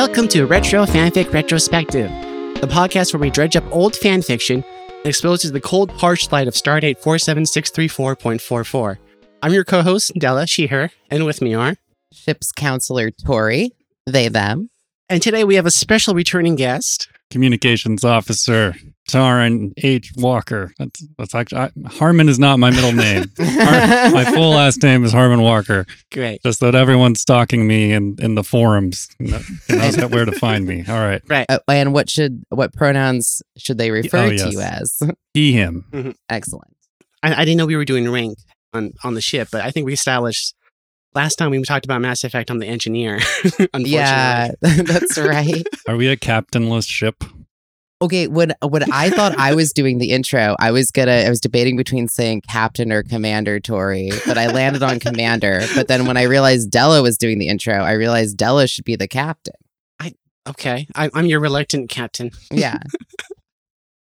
Welcome to Retro Fanfic Retrospective, the podcast where we dredge up old fanfiction and expose it to the cold, harsh light of Stardate 47634.44. I'm your co host, Della, she, her, and with me are. Ship's counselor Tory, they, them. And today we have a special returning guest. Communications officer Taran H. Walker. That's that's actually I, Harmon is not my middle name. Har- my full last name is Harmon Walker. Great. Just that everyone's stalking me in, in the forums knows where to find me. All right, Uh, and what should what pronouns should they refer Oh, to you as? he him. Excellent. I, I didn't know we were doing rank on, on the ship, but I think we established last time we talked about Mass Effect, I'm the engineer. unfortunately. Yeah, that's right. Are we a captainless ship? Okay, when when I thought I was doing the intro, I was gonna I was debating between saying captain or commander Tory, but I landed on commander. But then when I realized Della was doing the intro, I realized Della should be the captain. I Okay. I, I'm your reluctant captain. Yeah.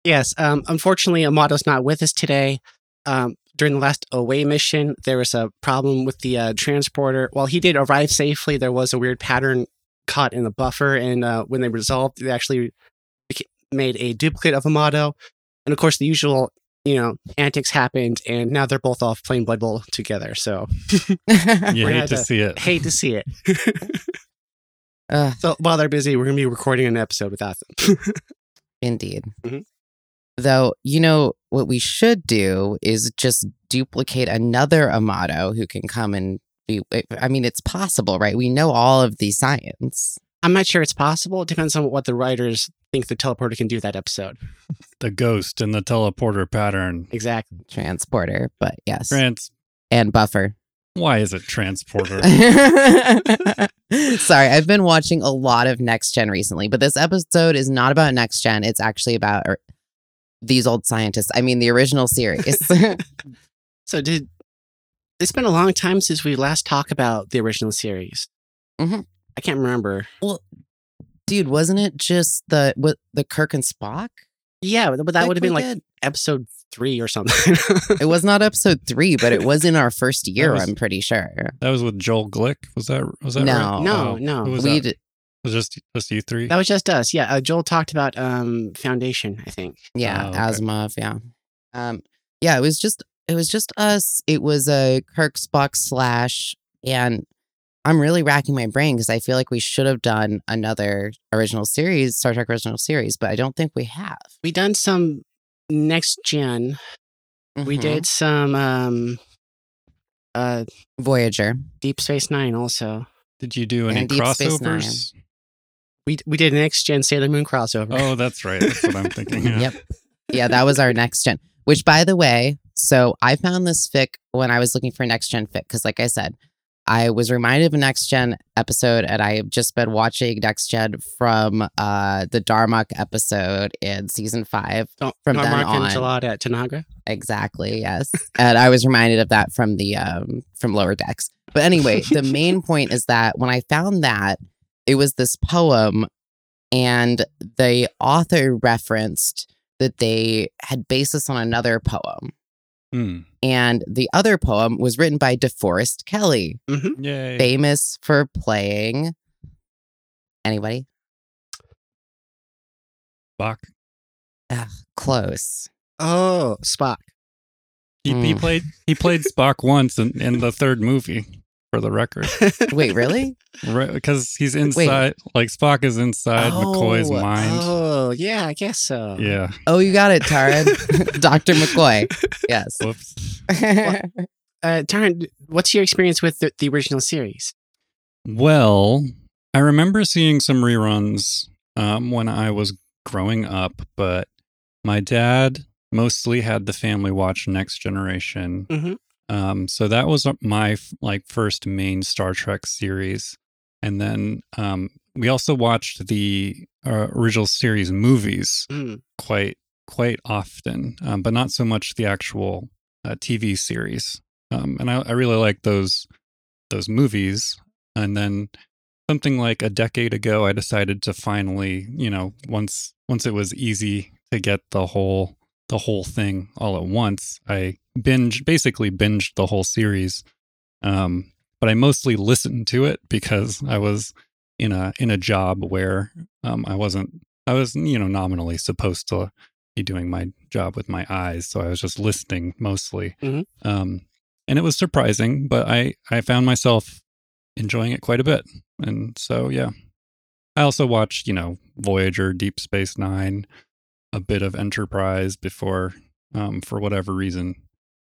Yes. Um, unfortunately, Amato's not with us today. Um, during the last away mission, there was a problem with the uh, transporter. While he did arrive safely, there was a weird pattern caught in the buffer. And uh, when they resolved, they actually made a duplicate of Amato. And of course, the usual, you know, antics happened. And now they're both off playing Blood Bowl together. So You hate gonna to see it. hate to see it. Ugh, so while they're busy, we're going to be recording an episode without them. indeed. Mhm. Though, you know, what we should do is just duplicate another Amato who can come and be. Eh, I mean, it's possible, right? We know all of the science. I'm not sure it's possible. It depends on what the writers think the teleporter can do that episode. The ghost and the teleporter pattern. Exactly. transporter, but yes, Trans. and buffer. Why is it transporter? Sorry, I've been watching a lot of Next Gen recently, but this episode is not about Next Gen. It's actually about these old scientists. I mean, the original series. So did it's been a long time since we last talked about the original series. Mhm. I can't remember. Well, dude, wasn't it just the what the Kirk and Spock? Yeah, but that Like would have been we like did? episode three or something. It was not episode three, but it was in our first year. was- I'm pretty sure. That was with Joel Glick. Was that was that No. right? No, Oh, no. We that? Did, was just just you three. that was just us. Yeah, uh, Joel talked about um Foundation. I think. yeah, Oh, okay. Asimov. Yeah, um, yeah. It was just it was just us. It was a Kirk Spock slash, and I'm really racking my brain because I feel like we should have done another original series, Star Trek original series, but I don't think we have. We done some next gen. We Mhm. did some um uh Voyager. Deep Space Nine also. Did you do any And Deep Space Nine. crossovers? We we did next gen Sailor Moon crossover. Oh, that's right. That's what I'm thinking. Yeah. Yep. Yeah, that was our next gen. Which, by the way, so I found this fic when I was looking for next gen fic because, like I said, I was reminded of a next gen episode, and I have just been watching next gen from uh the Darmok episode in season five. Don't, from Mark then and on. Jalad at Tanagra. Exactly, yes. and I was reminded of that from the um from Lower Decks. But anyway, the main point is that when I found that, it was this poem, and the author referenced that they had basis on another poem. Hmm. And the other poem was written by DeForest Kelley, Yay. famous for playing anybody? Bach. Close. Oh, Spock. He, he Mm. played he played Spock once in, in the third movie, for the record, Wait, really? Because he's inside, like Spock is inside McCoy's Oh, mind. Oh, yeah, I guess so. Yeah. Oh, you got it, Tara. Dr. McCoy. Yes. Whoops. Uh, Taran, what's your experience with the, the original series? Well, I remember seeing some reruns um, when I was growing up, but my dad mostly had the family watch Next Generation. Mm-hmm. Um, so that was my like first main Star Trek series, and then um, we also watched the uh, original series movies Mm. quite quite often, um, but not so much the actual uh, TV series. Um, and I, I really like those those movies. And then something like a decade ago, I decided to finally, you know, once once it was easy to get the whole the whole thing all at once, I binge basically binged the whole series. Um, but I mostly listened to it because I was in a in a job where um, I wasn't I was you know nominally supposed to be doing my job with my eyes, so I was just listening mostly. Mhm. Um, and it was surprising, but I I found myself enjoying it quite a bit, and so yeah. I also watched you know Voyager, Deep Space Nine, a bit of Enterprise before, um, for whatever reason,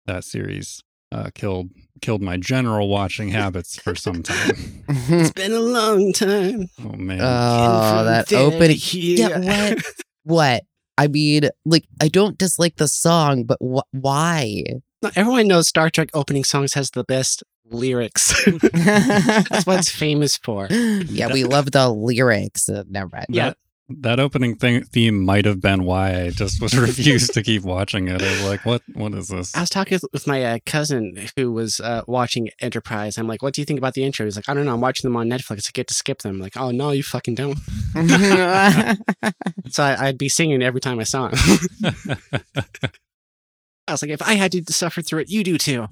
that series uh, killed killed my general watching habits for some time. It's been a long time. Oh man. oh, that there opening. Yeah, what? what? I mean, like, I don't dislike the song, but wh- why? No, Everyone knows Star Trek opening songs has the best lyrics. That's what it's famous for. yeah, we love the lyrics. Uh, never mind. Yeah. That, that opening thing, theme might have been why I just was refused to keep watching it. I was like, what what is this? I was talking with- with my uh, cousin who was uh, watching Enterprise. I'm like, "What do you think about the intro?" He's like, "I don't know. I'm watching them on Netflix. I get to skip them." I'm like, "Oh no, you fucking don't." So I, I'd be singing every time I saw him. I was like, "If I had to suffer through it, you do too."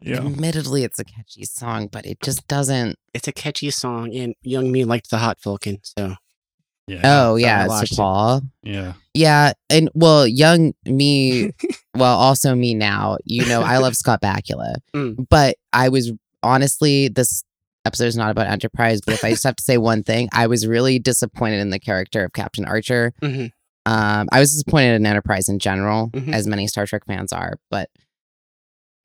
yeah. Admittedly, it's a catchy song, but it just doesn't. It's a catchy song, and young me liked the Hot Vulcan. So Yeah. Oh, yeah, it's. Paul. Yeah. Yeah, and well, young me, well, also me now. You know, I love Scott Bakula, Mm. but I was honestly this episode is not about Enterprise. But if I just have to say one thing, I was really disappointed in the character of Captain Archer. Mhm. Um, I was disappointed in Enterprise in general, Mhm. as many Star Trek fans are. But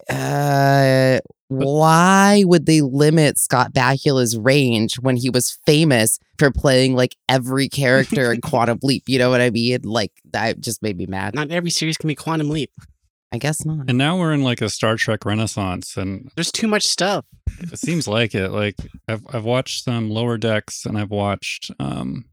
uh, why would they limit Scott Bakula's range when he was famous for playing like every character in Quantum Leap? You know what I mean? Like that just made me mad. not every series can be Quantum Leap. I guess not. And now we're in like a Star Trek renaissance and There's too much stuff. it seems like it. Like I've I've watched some lower decks and I've watched um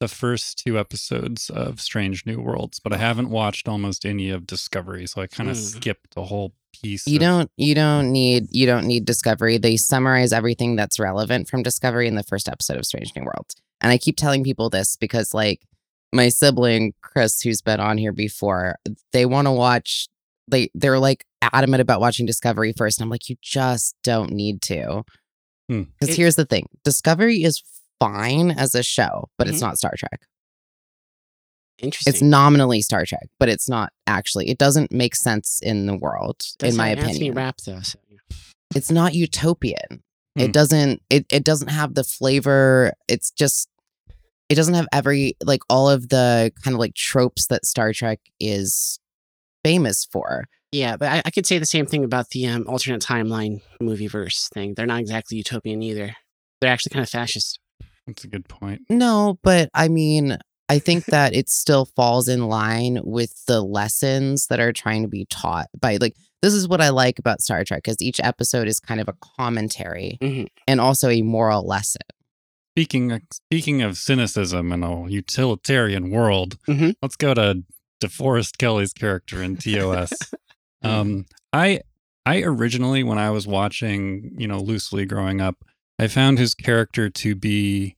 the first two episodes of Strange New Worlds, but I haven't watched almost any of Discovery, so I kind of Mm. skipped a whole piece. You of- don't you don't need you don't need Discovery. They summarize everything that's relevant from Discovery in the first episode of Strange New Worlds. And I keep telling people this because like my sibling Chris who's been on here before, they want to watch they they're like adamant about watching Discovery first and I'm like you just don't need to. Hmm. Cuz It- here's the thing. Discovery is fine as a show, but it's Mhm. not Star Trek. Interesting. It's nominally Star Trek, but it's not actually. It doesn't make sense in the world, Does in my have Anthony opinion. Rapp though. So. It's not utopian. Hmm. It doesn't. It it doesn't have the flavor. It's just. It doesn't have every like all of the kind of like tropes that Star Trek is famous for. Yeah, but I, I could say the same thing about the um, alternate timeline movie verse thing. They're not exactly utopian either. They're actually kind of fascist. That's a good point. No, but I mean, I think that it still falls in line with the lessons that are trying to be taught by like this is what I like about Star Trek because each episode is kind of a commentary Mhm. and also a moral lesson. Speaking of, speaking of cynicism in a utilitarian world, Mhm. let's go to DeForest Kelley's character in TOS. um, I I originally, when I was watching, you know, loosely growing up, I found his character to be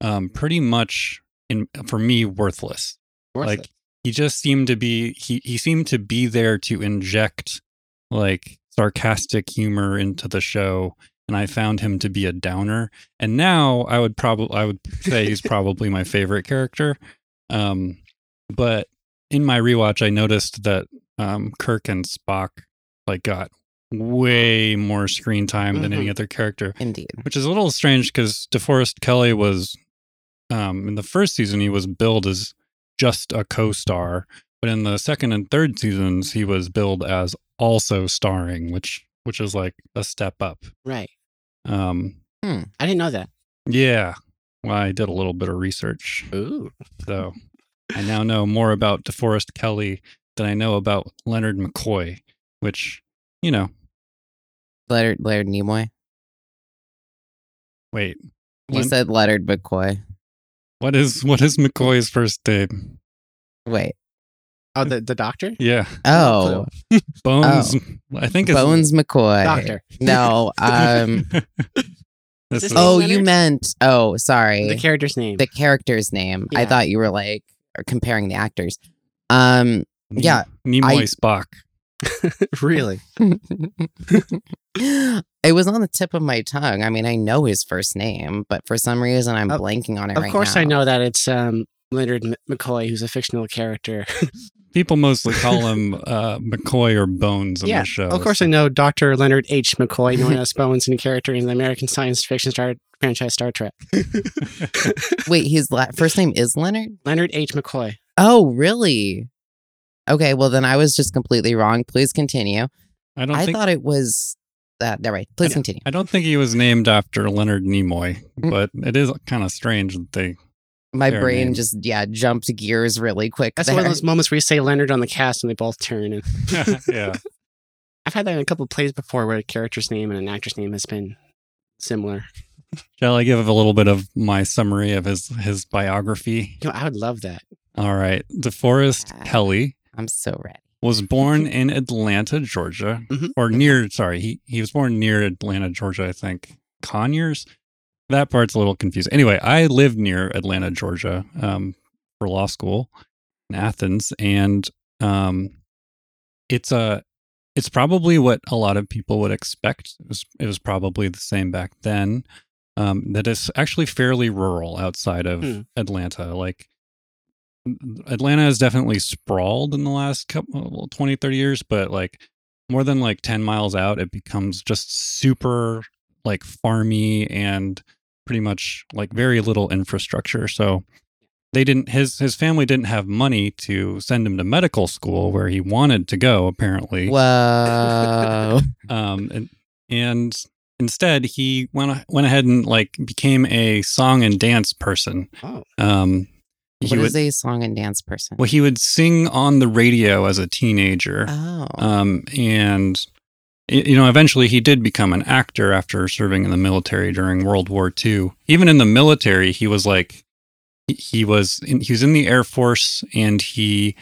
um, pretty much in for me worthless. Worth like he just seemed to be he he seemed to be there to inject like sarcastic humor into the show and I found him to be a downer. And now I would probably I would say he's probably my favorite character. Um, but in my rewatch, I noticed that um, Kirk and Spock like got way more screen time than any Mhm. other character, Indeed. which is a little strange because DeForest Kelley was um, in the first season he was billed as just a co-star, but in the second and third seasons he was billed as also starring, which which is like a step up. Right. Um, I didn't know that. yeah. Well, I did a little bit of research, Ooh. so I now know more about DeForest Kelley than I know about Leonard McCoy, which you know. Leonard, Leonard Nimoy. Wait, You Len- said Leonard McCoy. What is what is McCoy's first name? Wait. Oh, the, the doctor? Yeah, Oh, Bones. I think it's Bones McCoy. Doctor. No. Um. this this is, oh, you meant. Oh, sorry. The character's name. the character's name. I thought you were like comparing the actors. Um, yeah, Nimoy I- Spock. really? It was on the tip of my tongue. I mean, I know his first name, but for some reason I'm Of- blanking on it Of right course, now. I know that it's um, Leonard McCoy, who's a fictional character. People mostly call him uh, McCoy or Bones in yeah, the show. of course, I know Dr. Leonard H. McCoy, known as Bones, and a character in the American science fiction star franchise Star Trek. Wait, his la- first name is Leonard? Leonard H. McCoy. Oh, really? Okay, well then I was just completely wrong. Please continue. I don't I think thought it was that. All right, please I- continue. I don't think he was named after Leonard Nimoy, Mm. but it is kind of strange that they. My brain name. just yeah jumped gears really quick. That's there. one of those moments where you say Leonard on the cast and they both turn. And yeah, I've had that in a couple of plays before where a character's name and an actor's name has been similar. shall I give a little bit of my summary of his his biography? You know, I would love that. All right, DeForest Ah. Kelley I'm so ready. Was born in Atlanta, Georgia, Mhm. or near. Sorry, he he was born near Atlanta, Georgia. I think Conyers. That part's a little confusing. Anyway, I lived near Atlanta, Georgia, um, for law school in Athens, and um, it's a it's probably what a lot of people would expect. It was, it was probably the same back then. Um, that is actually fairly rural outside of Hmm. Atlanta. Like Atlanta has definitely sprawled in the last couple well, 20, 30 years, but like more than like 10 miles out, it becomes just super like farmy and pretty much like very little infrastructure. So they didn't his his family didn't have money to send him to medical school where he wanted to go apparently Whoa. um and, and instead he went went ahead and like became a song and dance person Oh, um he is a song and dance person? well he would sing on the radio as a teenager Oh. um and you know eventually he did become an actor after serving in the military during world war ii even in the military he was like he- he was in, he was in the air force and he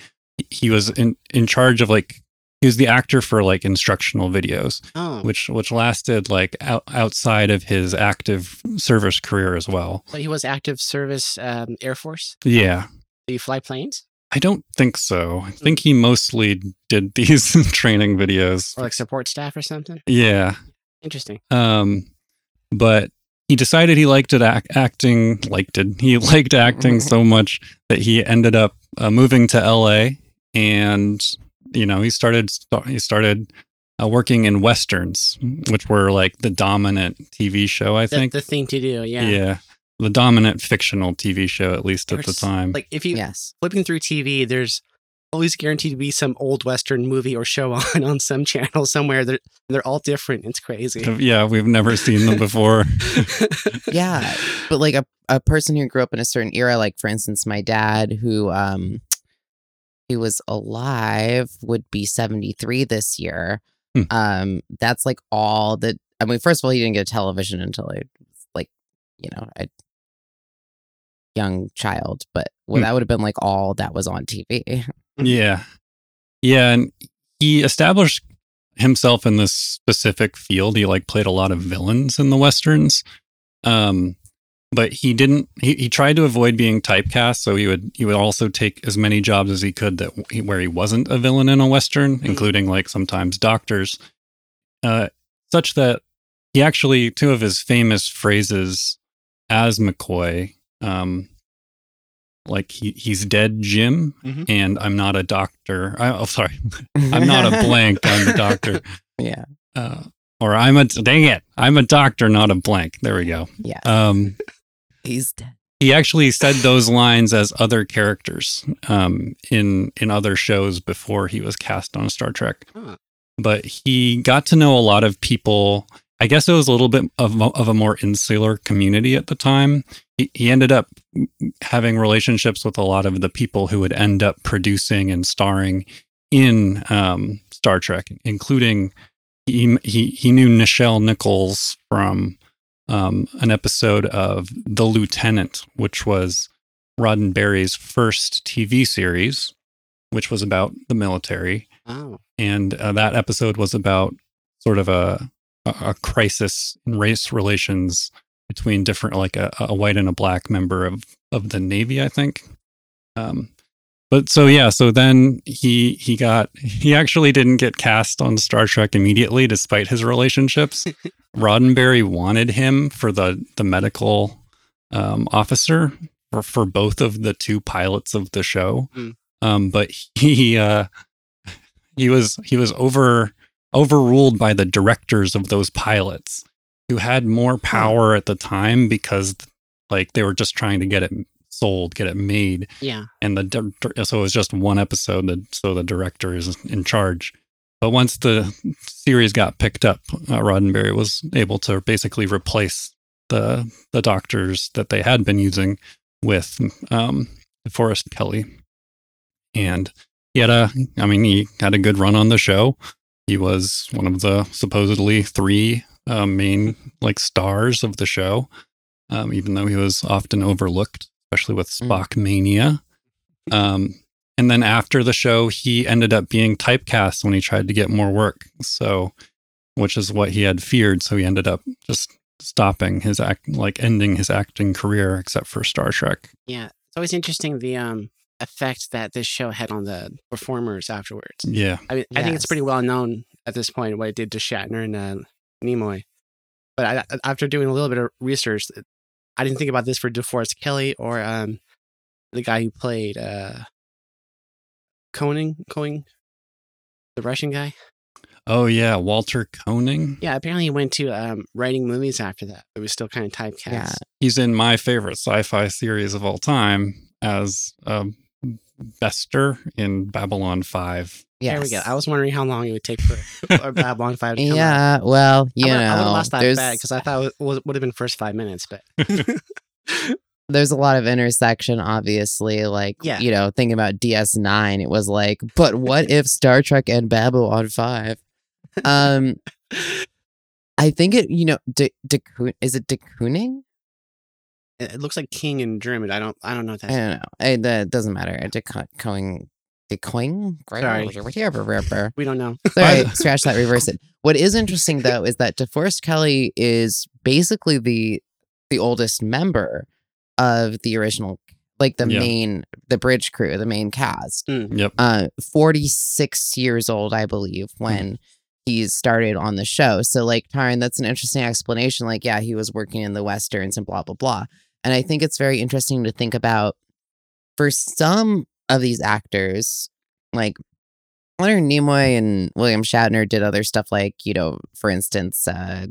he was in in charge of like he was the actor for like instructional videos oh. which which lasted like out, outside of his active service career as well. But he was active service um, Air Force. Yeah. Do you fly planes I don't think so. I think he mostly did these training videos. or like support staff or something? Yeah. Interesting. Um but he decided he liked it ac- acting liked it. He liked acting so much that he ended up uh, moving to LA and you know, he started he started uh, working in westerns, which were like the dominant TV show, I The, think. the thing to do. Yeah. Yeah. The dominant fictional TV show, at least at the time. Like if you yes. flipping through TV, there's always guaranteed to be some old Western movie or show on on some channel somewhere. They're they're all different. It's crazy. yeah, we've never seen them before. Yeah. But like a, a person who grew up in a certain era, like for instance, my dad who um who was alive would be 73 this year. Hmm. Um, that's like all that I mean, first of all, he didn't get a television until I was like, you know, a young child, but well, Hmm. that would have been like all that was on TV. yeah. Yeah. And he established himself in this specific field. He like played a lot of villains in the Westerns. Um, but he didn't he, he tried to avoid being typecast so he would he would also take as many jobs as he could that he, where he wasn't a villain in a western including like sometimes doctors uh such that he actually two of his famous phrases as mccoy um like he, he's dead jim Mhm. and i'm not a doctor I, oh sorry i'm not a blank i'm the doctor yeah. uh, or i'm a dang it i'm a doctor not a blank there we go Yeah. um He's dead. he actually said those lines as other characters um, in in other shows before he was cast on Star Trek. Huh. But he got to know a lot of people. I guess it was a little bit of, of a more insular community at the time. He, he ended up having relationships with a lot of the people who would end up producing and starring in um, Star Trek, including he, he he knew Nichelle Nichols from um, an episode of The Lieutenant, which was Roddenberry's first TV series, which was about the military. Oh. And uh, that episode was about sort of a, a, crisis in race relations between different, like a, a white and a black member of, of the Navy, I think. Um, but so yeah, so then he he got he actually didn't get cast on Star Trek immediately, despite his relationships. Roddenberry wanted him for the the medical um, officer for, for both of the two pilots of the show, Mm. um, but he uh, he was he was over overruled by the directors of those pilots who had more power at the time because like they were just trying to get it sold, get it made Yeah. and the so it was just one episode that so the director is in charge but once the series got picked up uh, roddenberry was able to basically replace the the doctors that they had been using with um forrest kelley. And he had a i mean he had a good run on the show. He was one of the supposedly three uh, main like stars of the show um, even though he was often overlooked especially with Mm. spock mania. Um, and then after the show, he ended up being typecast when he tried to get more work. So, which is what he had feared. So he ended up just stopping his act, like ending his acting career, except for Star Trek. Yeah. It's always interesting the um effect that this show had on the performers afterwards. Yeah. I mean, I think it's pretty well known at this point what it did to Shatner and uh, Nimoy. But I, after doing a little bit of research, I didn't think about this for DeForest Kelley or um, the guy who played uh, Koenig, Koenig, the Russian guy. Oh yeah, Walter Koenig. Yeah, apparently he went to um, writing movies after that. It was still kind of typecast. Yeah. He's in my favorite sci-fi series of all time as um, Bester in Babylon Five. Yes. There we go. I was wondering how long it would take for for Babylon 5 to come out. Yeah, well, you I would, know, I would have lost that there's bet because I thought it would have been first five minutes, but there's a lot of intersection, obviously. Like, Yeah. you know, thinking about DS9, it was like, but what if Star Trek and Babylon 5? Um, I think it, you know, de, de, is it de Kooning? it looks like King in German. I don't I don't know what I don't know. It, that doesn't matter. De Coing, de? Sorry. Sorry. We don't know. Sorry, scratch that, reverse it. What is interesting though is that DeForest Kelley is basically the the oldest member of the original, like the Yeah. main, the bridge crew, the main cast. Yep. Uh, forty six years old, I believe, when he started on the show. So, like, Taran, that's an interesting explanation. Like, yeah, he was working in the westerns and blah blah blah. And I think it's very interesting to think about for some of these actors, like Leonard Nimoy and William Shatner did other stuff like, you know, for instance, uh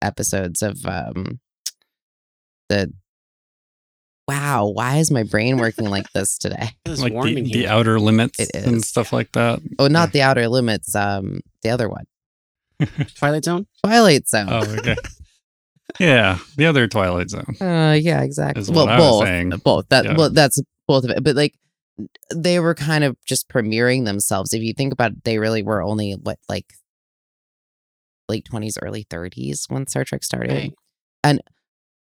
episodes of um the Wow, why is my brain working like this today? It's like warm the, in the outer limits It and is, stuff like that. Oh, not the outer limits, um the other one. Twilight Zone. Twilight Zone. Oh, okay. yeah, the other Twilight Zone. Uh yeah, exactly. Is well, what I was both. saying. Both. That Yeah. well that's both of it. But like they were kind of just premiering themselves. If you think about it, they really were only what like late 20s, early 30s when Star Trek started. Right. And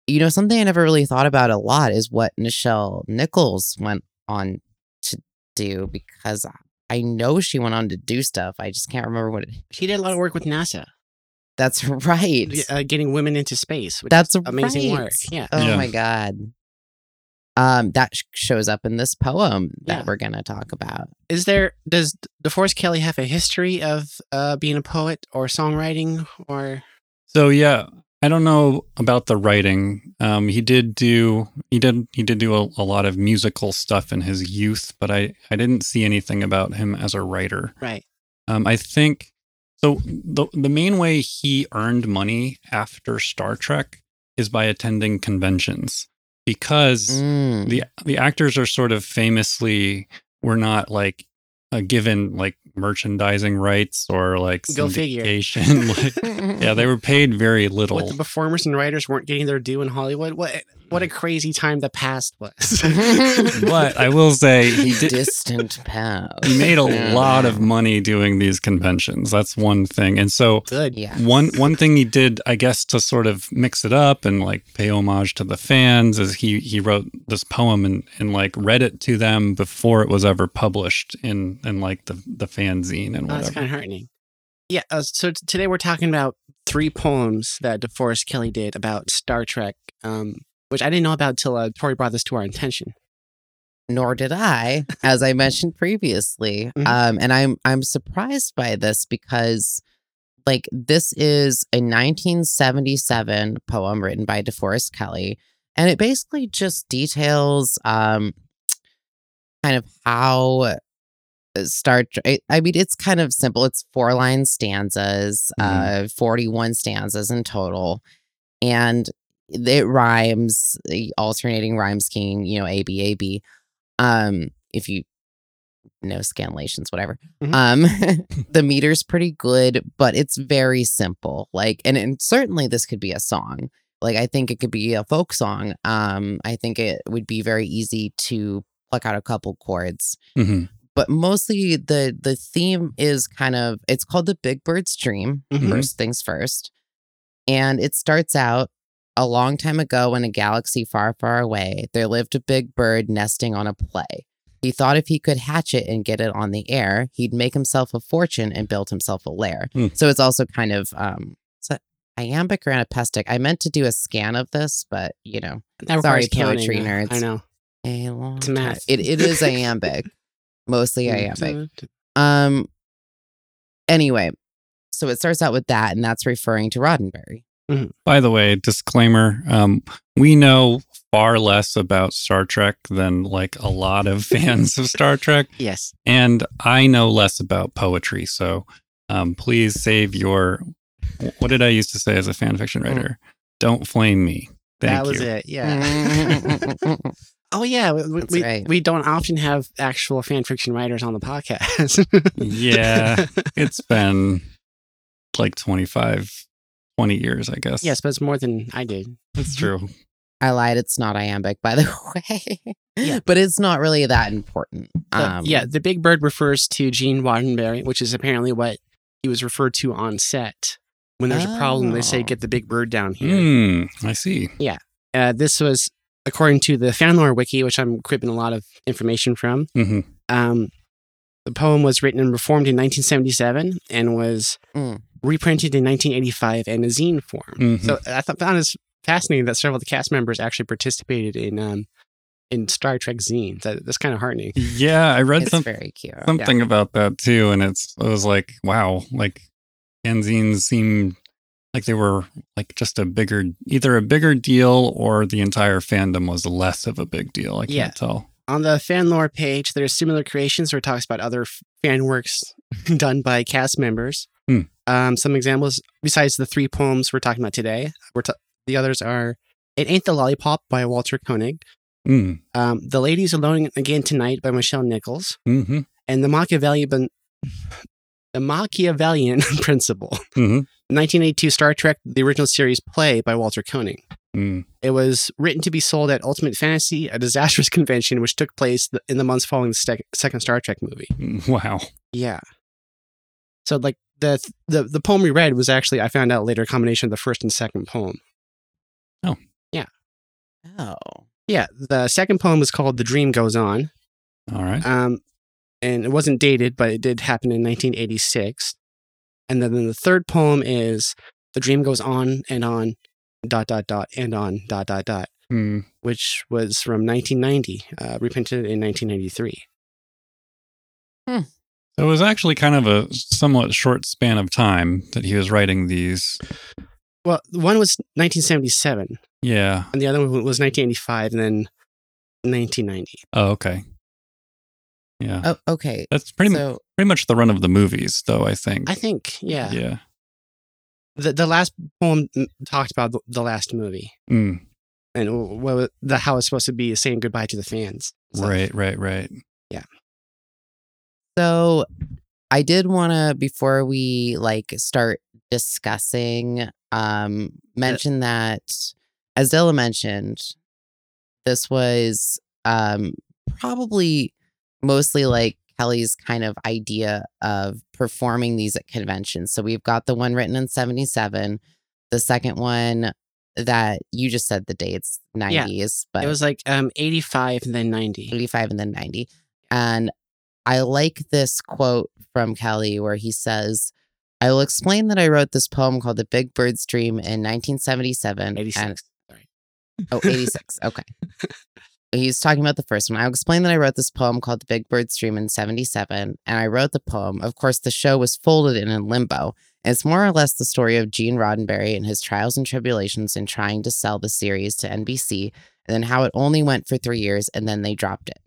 you know, something I never really thought about a lot is what Nichelle Nichols went on to do because I know she went on to do stuff. I just can't remember what it She did a lot of work with NASA, That's right. uh, getting women into space. Which That's is amazing right. work. Yeah. Oh Yeah. my god. Um, that sh- shows up in this poem that Yeah. we're gonna talk about. Is there does DeForest Kelley have a history of uh, being a poet or songwriting or So yeah, I don't know about the writing. Um, he did do he did he did do a, a lot of musical stuff in his youth, but I I didn't see anything about him as a writer. right? Um, I think so. The the main way he earned money after Star Trek is by attending conventions because Mm. the the actors are sort of famously were not like uh, given like merchandising rights or like Go figure. syndication. like, yeah, they were paid very little. What the performers and writers weren't getting their due in Hollywood. What what a crazy time the past was. but I will say he did. distant past. He made a Yeah. lot of money doing these conventions. That's one thing. And so Good. Yeah. one one thing he did, I guess, to sort of mix it up and like pay homage to the fans is he he wrote this poem and and like read it to them before it was ever published in in like the the fanzine and Oh, that's kind of heartening. Yeah. Uh, so t- today we're talking about three poems that DeForest Kelley did about Star Trek, um, which I didn't know about until uh, Tory brought this to our attention. nor did I, as I mentioned previously. Mhm. Um, and I'm I'm surprised by this because like this is a 1977 poem written by DeForest Kelley, and it basically just details um kind of how Star Trek. I mean, it's kind of simple. It's four line stanzas, uh, 41 stanzas in total. And it rhymes, the alternating rhyme scheme, you know, A, B, A, B. Um, if you know scanlations, whatever. Mhm. Um, the meter's pretty good, but it's very simple. Like, and, and certainly this could be a song. Like, I think it could be a folk song. Um, I think it would be very easy to pluck out a couple chords hmm but mostly the the theme is kind of it's called the big bird's dream Mhm. first things first and it starts out a long time ago in a galaxy far far away there lived a big bird nesting on a play he thought if he could hatch it and get it on the air he'd make himself a fortune and build himself a lair Hmm. so it's also kind of um iambic or anapestic i meant to do a scan of this but you know That Sorry, requires counting, poetry uh, nerds. I know. a long It's time- math. it, it is iambic mostly iambic Mm. um. Anyway, so it starts out with that, and that's referring to Roddenberry. By the way, disclaimer: um, we know far less about Star Trek than like a lot of fans of Star Trek, Yes. and I know less about poetry. So, um, please save your. What did I used to say as a fan fiction writer? Don't flame me. Thank that was you. it. Yeah. oh yeah. We, we, That's we, right. we don't often have actual fan fiction writers on the podcast. Yeah, it's been like 25, 20 years, I guess. yes, but it's more than I did. that's true. I lied. It's not iambic, by the way. Yeah. but it's not really that important. But, Um, yeah, the big bird refers to Gene Roddenberry, which is apparently what he was referred to on set. When there's a problem, they say, Oh. "Get the big bird down here." Hmm. I see. Yeah, uh, this was according to the Fanlore wiki, which I'm cribbing a lot of information from. hmm Um, the poem was written and reformed in 1977 and was Mm. reprinted in 1985 in a zine form. Mhm. So I thought found this fascinating that several of the cast members actually participated in um, in Star Trek zines. That, that's kind of heartening. Yeah, I read some, very cute. something about that too, and it's it was like, wow, like fanzines seem like they were like just a bigger, either a bigger deal or the entire fandom was less of a big deal. I can't Yeah. tell. On the Fanlore page, there's similar creations where it talks about other fan works done by cast members. Hmm. Um, some examples, besides the three poems we're talking about today, we're ta- the others are It Ain't the Lollipop by Walter Koenig, Mm. um, The Ladies Alone Again Tonight by Nichelle Nichols, hmm and The Machiavellian, the Machiavellian Principle, hmm 1982 Star Trek, the original series play by Walter Koenig. Mm. It was written to be sold at Ultimate Fantasy, a disastrous convention which took place in the months following the sec- second Star Trek movie. Wow. Yeah. So like the the the poem we read was actually I found out later a combination of the first and second poem. Oh. Yeah. Oh. Yeah, the second poem was called "The Dream Goes On," All right. um, and it wasn't dated, but it did happen in 1986. And then the third poem is "The Dream Goes On and On, dot dot dot and on dot dot dot," Mm. which was from 1990, uh, reprinted in 1993. So it was actually kind of a somewhat short span of time that he was writing these. Well, one was 1977, Yeah. and the other one was 1985, and then 1990. Oh, okay. Yeah. Oh, okay. That's pretty mu- so, pretty much the run of the movies, though. I think. I think, yeah. Yeah. The the last poem talked about the, the last movie Mm. and what the how it's supposed to be saying goodbye to the fans. So, Right. Right. Right. Yeah. So I did want to before we like start discussing um mention that as Della mentioned this was um probably mostly like Kelley's kind of idea of performing these at conventions. So we've got the one written in 77, the second one that you just said the dates 90s, but It was like um 85 and then 90. 85 and then 90. And I like this quote from Kelley where he says, I will explain that I wrote this poem called The Big Bird's Dream in 1977. 86. And, Sorry. oh, 86. Okay. he's talking about the first one. I'll explain that I wrote this poem called The Big Bird's Dream in 77, and I wrote the poem. Of course, the show was folded in in limbo. It's more or less the story of Gene Roddenberry and his trials and tribulations in trying to sell the series to NBC, and then how it only went for three years and then they dropped it.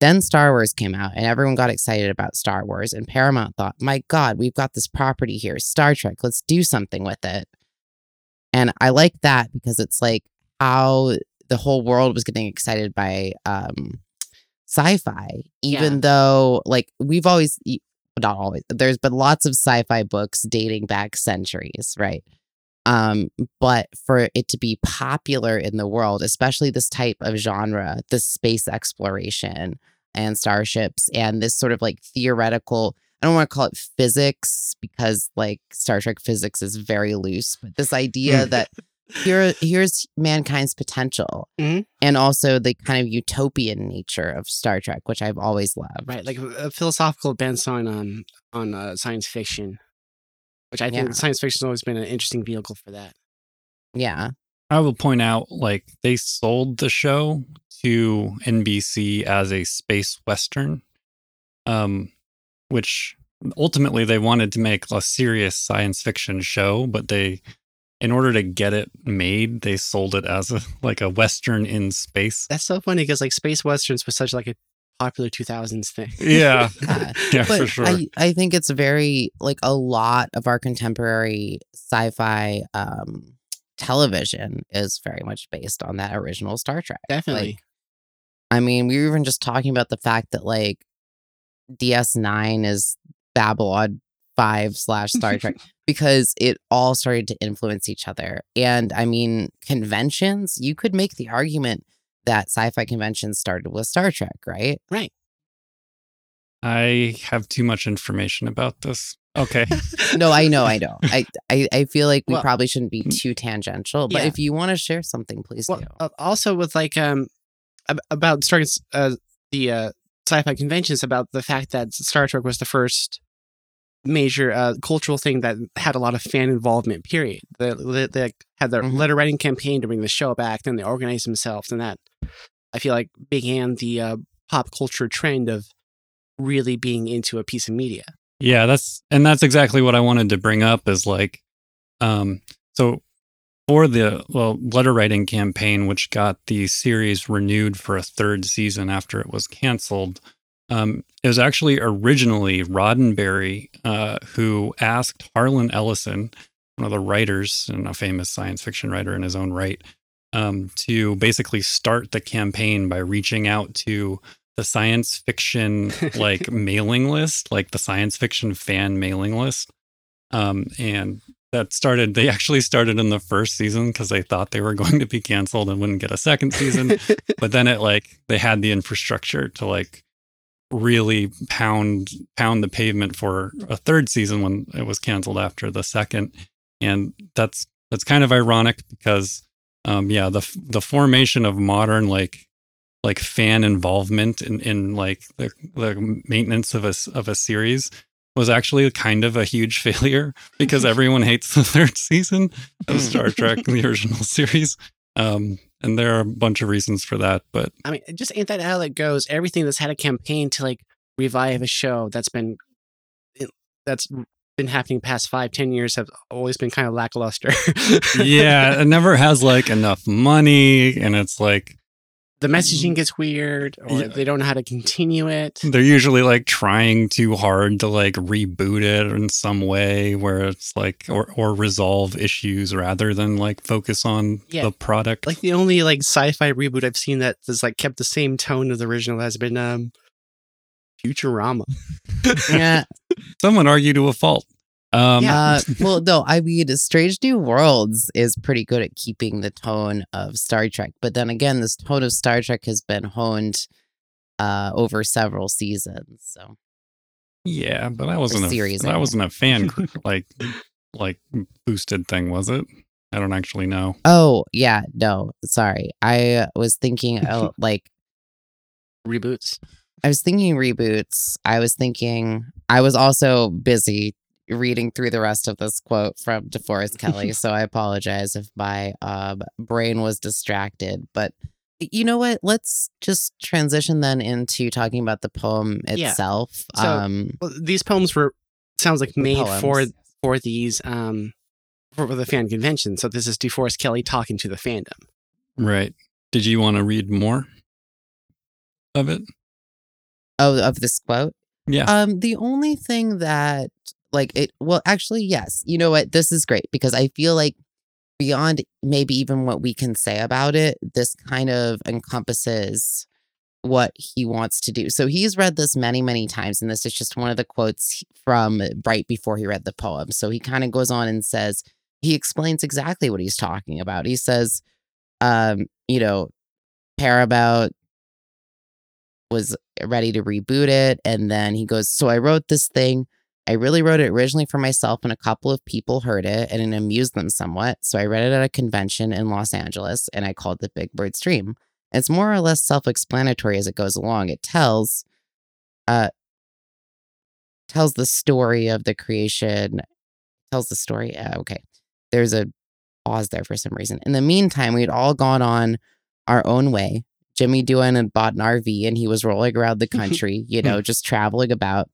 Then Star Wars came out, and everyone got excited about Star Wars, and Paramount thought, my God, we've got this property here, Star Trek, let's do something with it. And I like that because it's like how the whole world was getting excited by um sci-fi even Yeah. though like we've always not always there's been lots of sci-fi books dating back centuries right um but for it to be popular in the world especially this type of genre the space exploration and starships and this sort of like theoretical I don't want to call it physics because like Star Trek physics is very loose, but this idea Mm. that here here's mankind's potential Mhm. and also the kind of utopian nature of Star Trek, which I've always loved. right, like a philosophical bent on um on uh, science fiction, which I think Yeah. science fiction has always been an interesting vehicle for that. Yeah. I will point out, like, they sold the show to NBC as a space western, um, which ultimately they wanted to make a serious science fiction show, but they, in order to get it made, they sold it as a like a western in space. That's so funny because like space westerns was such like a popular 2000s thing. Yeah, Yeah. yeah, But for sure. I, I think it's very like a lot of our contemporary sci-fi um television is very much based on that original Star Trek. Definitely. Like, I mean, we were even just talking about the fact that like DS9 is Babylon 5 slash Star Trek because it all started to influence each other. And I mean, conventions, you could make the argument that sci fi conventions started with Star Trek, right? Right. I have too much information about this. Okay. No, I know, I know. I, I, I feel like we Well, probably shouldn't be too tangential, but yeah. if you want to share something, please well, do. uh, also with like um about Star s- uh, the uh, sci-fi conventions about the fact that Star Trek was the first major uh, cultural thing that had a lot of fan involvement. Period. They, they, they had their Mhm. letter writing campaign to bring the show back. Then they organized themselves, and that I feel like began the uh, pop culture trend of really being into a piece of media. Yeah, that's and that's exactly what I wanted to bring up is like um so for the well letter writing campaign which got the series renewed for a third season after it was canceled um it was actually originally Roddenberry uh who asked Harlan Ellison one of the writers and a famous science fiction writer in his own right um to basically start the campaign by reaching out to the science fiction like mailing list, like the science fiction fan mailing list. Um, and that started, they actually started in the first season because they thought they were going to be canceled and wouldn't get a second season. but then it like, they had the infrastructure to like really pound, pound the pavement for a third season when it was canceled after the second. And that's, that's kind of ironic because, um, yeah, the, the formation of modern, like, like fan involvement in, in like the, the maintenance of a of a series was actually kind of a huge failure because everyone hates the third season of Star Trek, the original series. Um, and there are a bunch of reasons for that, but I mean, just ain't that how it goes? Everything that's had a campaign to like revive a show that's been that's been happening past five, ten years have always been kind of lackluster. yeah, it never has like enough money, and it's like the messaging gets weird, or Yeah. they don't know how to continue it. they're usually like trying too hard to like reboot it in some way where it's like or or resolve issues rather than like focus on Yeah. the product. Like the only like sci-fi reboot I've seen that has like kept the same tone of the original has been um Futurama. yeah. Some would argue to a fault. Um, Yeah. Uh, well, no, I mean, Strange New Worlds is pretty good at keeping the tone of Star Trek. But then again, this tone of Star Trek has been honed uh, over several seasons. So, Yeah, but I wasn't a series, I wasn't a fan gr- like like boosted thing, was it? I don't actually know. oh, yeah, no, sorry. I was thinking, oh, like, Reboots. I was thinking reboots. I was thinking, I was also busy reading through the rest of this quote from DeForest Kelley. so I apologize if my um, brain was distracted. But you know what? Let's just transition then into talking about the poem Yeah. itself. So- um, Well, these poems were sounds like made poems. for for these um for the fan convention. So this is DeForest Kelley talking to the fandom. Right. Did you want to read more of it? oh, of this quote. Yeah. Um, the only thing that like it well, actually, yes. You know what? This is great because I feel like beyond maybe even what we can say about it, this kind of encompasses what he wants to do. So he's read this many, many times, and this is just one of the quotes from right before he read the poem. So he kind of goes on and says, he explains exactly what he's talking about. He says, um, you know, Paramount was ready to reboot it. And then he goes, So I wrote this thing. I really wrote it originally for myself, and a couple of people heard it and it amused them somewhat. So I read it at a convention in Los Angeles and I called it Big Bird's Dream. It's more or less self explanatory as it goes along. It tells, uh, tells the story of the creation, tells the story. Uh, okay. There's a pause there for some reason. In the meantime, we'd all gone on our own way. Jimmy Doohan had bought an RV and he was rolling around the country, you know, just traveling about.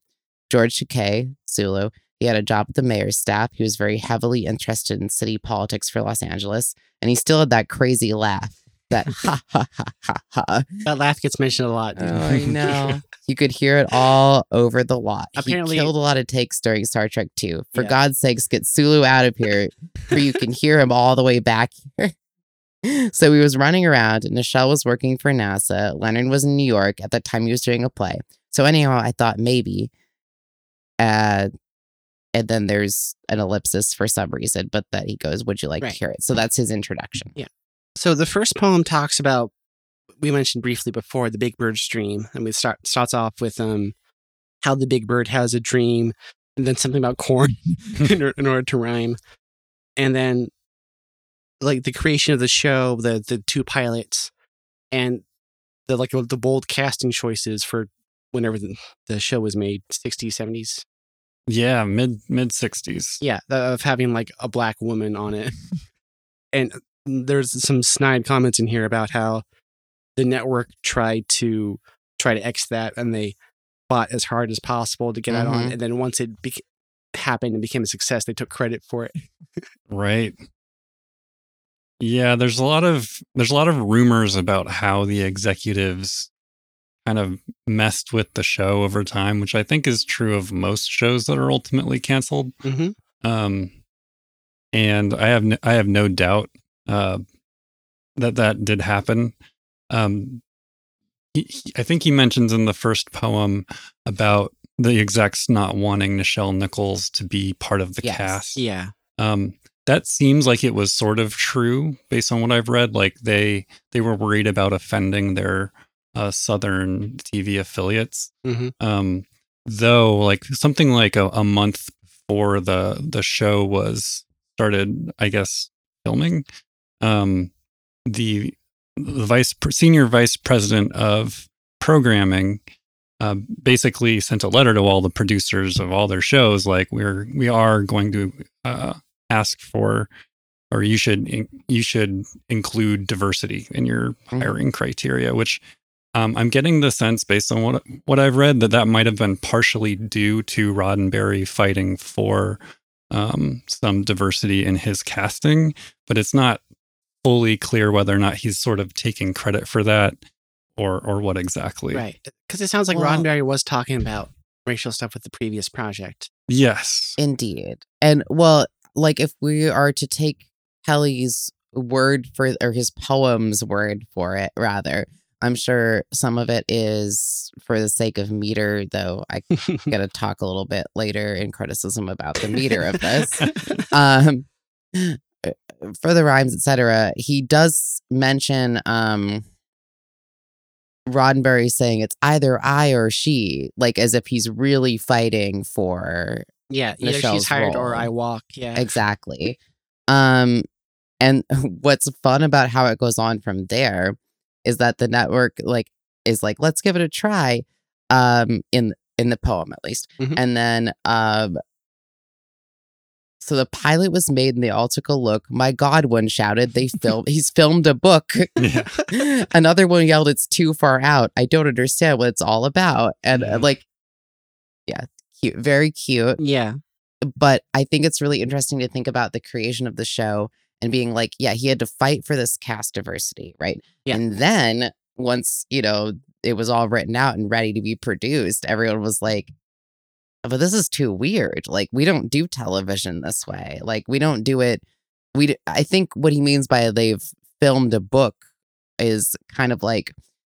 George Takei, Sulu, he had a job at the mayor's staff. He was very heavily interested in city politics for Los Angeles. And he still had that crazy laugh. That ha ha ha ha ha. That laugh gets mentioned a lot. Oh, I know. You could hear it all over the lot. Apparently- he killed a lot of takes during Star Trek 2. For Yeah. God's sakes, get Sulu out of here, for you can hear him all the way back here. so he was running around. Nichelle was working for NASA. Leonard was in New York at the time he was doing a play. So anyhow, I thought maybe. Uh, and then there's an ellipsis for some reason, but that he goes, "Would you like Right. to hear it?" So that's his introduction. Yeah. So the first poem talks about we mentioned briefly before the big bird's dream, and we start starts off with um how the big bird has a dream, and then something about corn in, or- in order to rhyme, and then like the creation of the show, the the two pilots, and the like the bold casting choices for whenever the, the show was made, 60s, 70s. yeah. Mid mid sixties. Yeah, of having like a black woman on it. and there's some snide comments in here about how the network tried to try to X that and they fought as hard as possible to get that on. Mhm. And then once it happened and became a success, they took credit for it. Right. Yeah, there's a lot of there's a lot of rumors about how the executives kind of messed with the show over time, which I think is true of most shows that are ultimately canceled. Mm-hmm. Um, and I have no, I have no doubt uh, that that did happen. Um, he, he- I think he mentions in the first poem about the execs not wanting Nichelle Nichols to be part of the Yes. cast. Yeah. Um, that seems like it was sort of true based on what I've read. Like they they were worried about offending their uh, southern TV affiliates. Mm-hmm. Um, though, like something like a, a month before the the show was started, I guess filming, um, the the vice senior vice president of programming uh, basically sent a letter to all the producers of all their shows, like we're we are going to uh, ask for, or you should you should include diversity in your Mhm. hiring criteria, which um, I'm getting the sense based on what what I've read that that might have been partially due to Roddenberry fighting for um, some diversity in his casting, but it's not fully clear whether or not he's sort of taking credit for that or or what exactly. Right. Because it sounds like Well- Roddenberry was talking about racial stuff with the previous project. Yes. Indeed. And well, like if we are to take Kelley's word for or his poem's word for it rather, I'm sure some of it is for the sake of meter, though I gotta talk a little bit later in criticism about the meter of this. um for the rhymes, etc. He does mention um Roddenberry saying it's either I or she, like as if he's really fighting for yeah. Either she's Nichelle's hired or. I walk. Yeah. exactly. Um, and what's fun about how it goes on from there is that the network like is like, let's give it a try. Um, in in the poem at least, Mhm. and then um, So the pilot was made and they all took a look. My God, one shouted, they filmed he's filmed a book. Yeah. Another one yelled, It's too far out. I don't understand what it's all about. And uh, Yeah. like, yeah, cute, very cute. Yeah. But I think it's really interesting to think about the creation of the show and being like, yeah, he had to fight for this cast diversity, right? Yeah. And then once, you know, it was all written out and ready to be produced, everyone was like, but this is too weird. Like, we don't do television this way. Like, we don't do it. We, d- I think what he means by they've filmed a book is kind of like,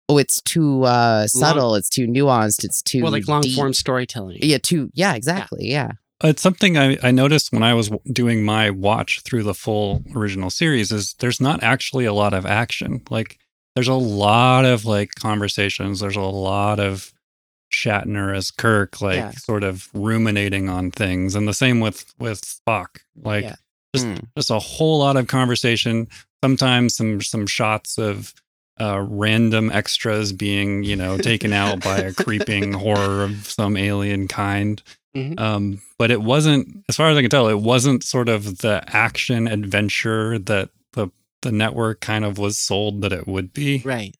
oh, it's too uh subtle, it's too nuanced, it's too Well, like long deep. form storytelling. Yeah, too. Yeah, exactly. Yeah. It's something I, I noticed when I was doing my watch through the full original series is there's not actually a lot of action. Like there's a lot of like conversations. There's a lot of Shatner as Kirk, like Yeah. sort of ruminating on things. And the same with with Spock. Like Yeah. just Mm. just a whole lot of conversation. Sometimes some some shots of uh, random extras being, you know, taken out by a creeping horror of some alien kind. Mhm. Um, but it wasn't, as far as I can tell, it wasn't sort of the action adventure that the the network kind of was sold that it would be. Right.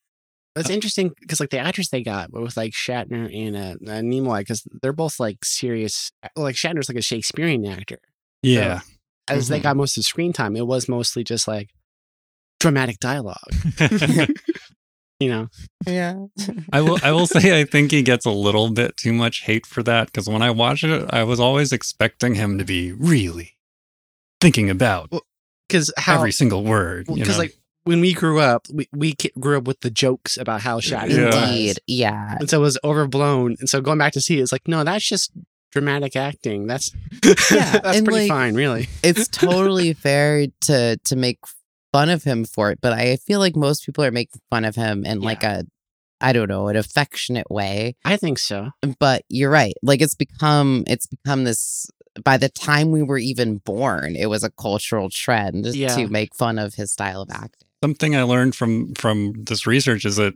That's interesting because like the actors they got with like Shatner and uh, uh, Nimoy because they're both like serious. Like Shatner's like a Shakespearean actor. Yeah. As they Mhm. got most of the screen time, it was mostly just like dramatic dialogue. You know, Yeah. I will I will say I think he gets a little bit too much hate for that because when I watched it, I was always expecting him to be really thinking about because how every single word. you because know? like when we grew up, we we grew up with the jokes about how Shatner Yeah. Indeed. Yeah. and so it was overblown. And so going back to see it, it's like no, that's just dramatic acting. That's Yeah, that's and, pretty like, fine, really. It's totally fair to to make fun of him for it, but I feel like most people are making fun of him in like a I don't know, an affectionate way. I think so. Mm, but you're right. Like it's become it's become this by the time we were even born, it was a cultural trend Yeah. to make fun of his style of acting. something I learned from from this research is that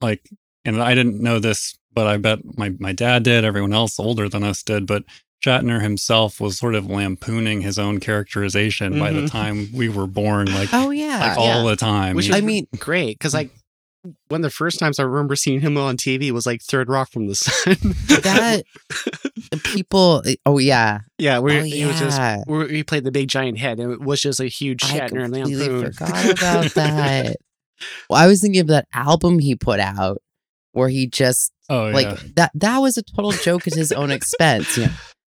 like and I didn't know this, but I bet my my dad did, everyone else older than us did, but Shatner himself was sort of lampooning his own characterization by the Mhm. time we were born, like, Oh yeah. like all the time. Which is I mean- great because like one of the first times I remember seeing him on TV was like Third Rock from the Sun. that people oh yeah. yeah, where Oh, he was just yeah. where he played the big giant head, and it was just a huge I Shatner completely lampoon. forgot about that. well, I was thinking of that album he put out where he just oh like yeah. that that was a total joke at his own expense. You know,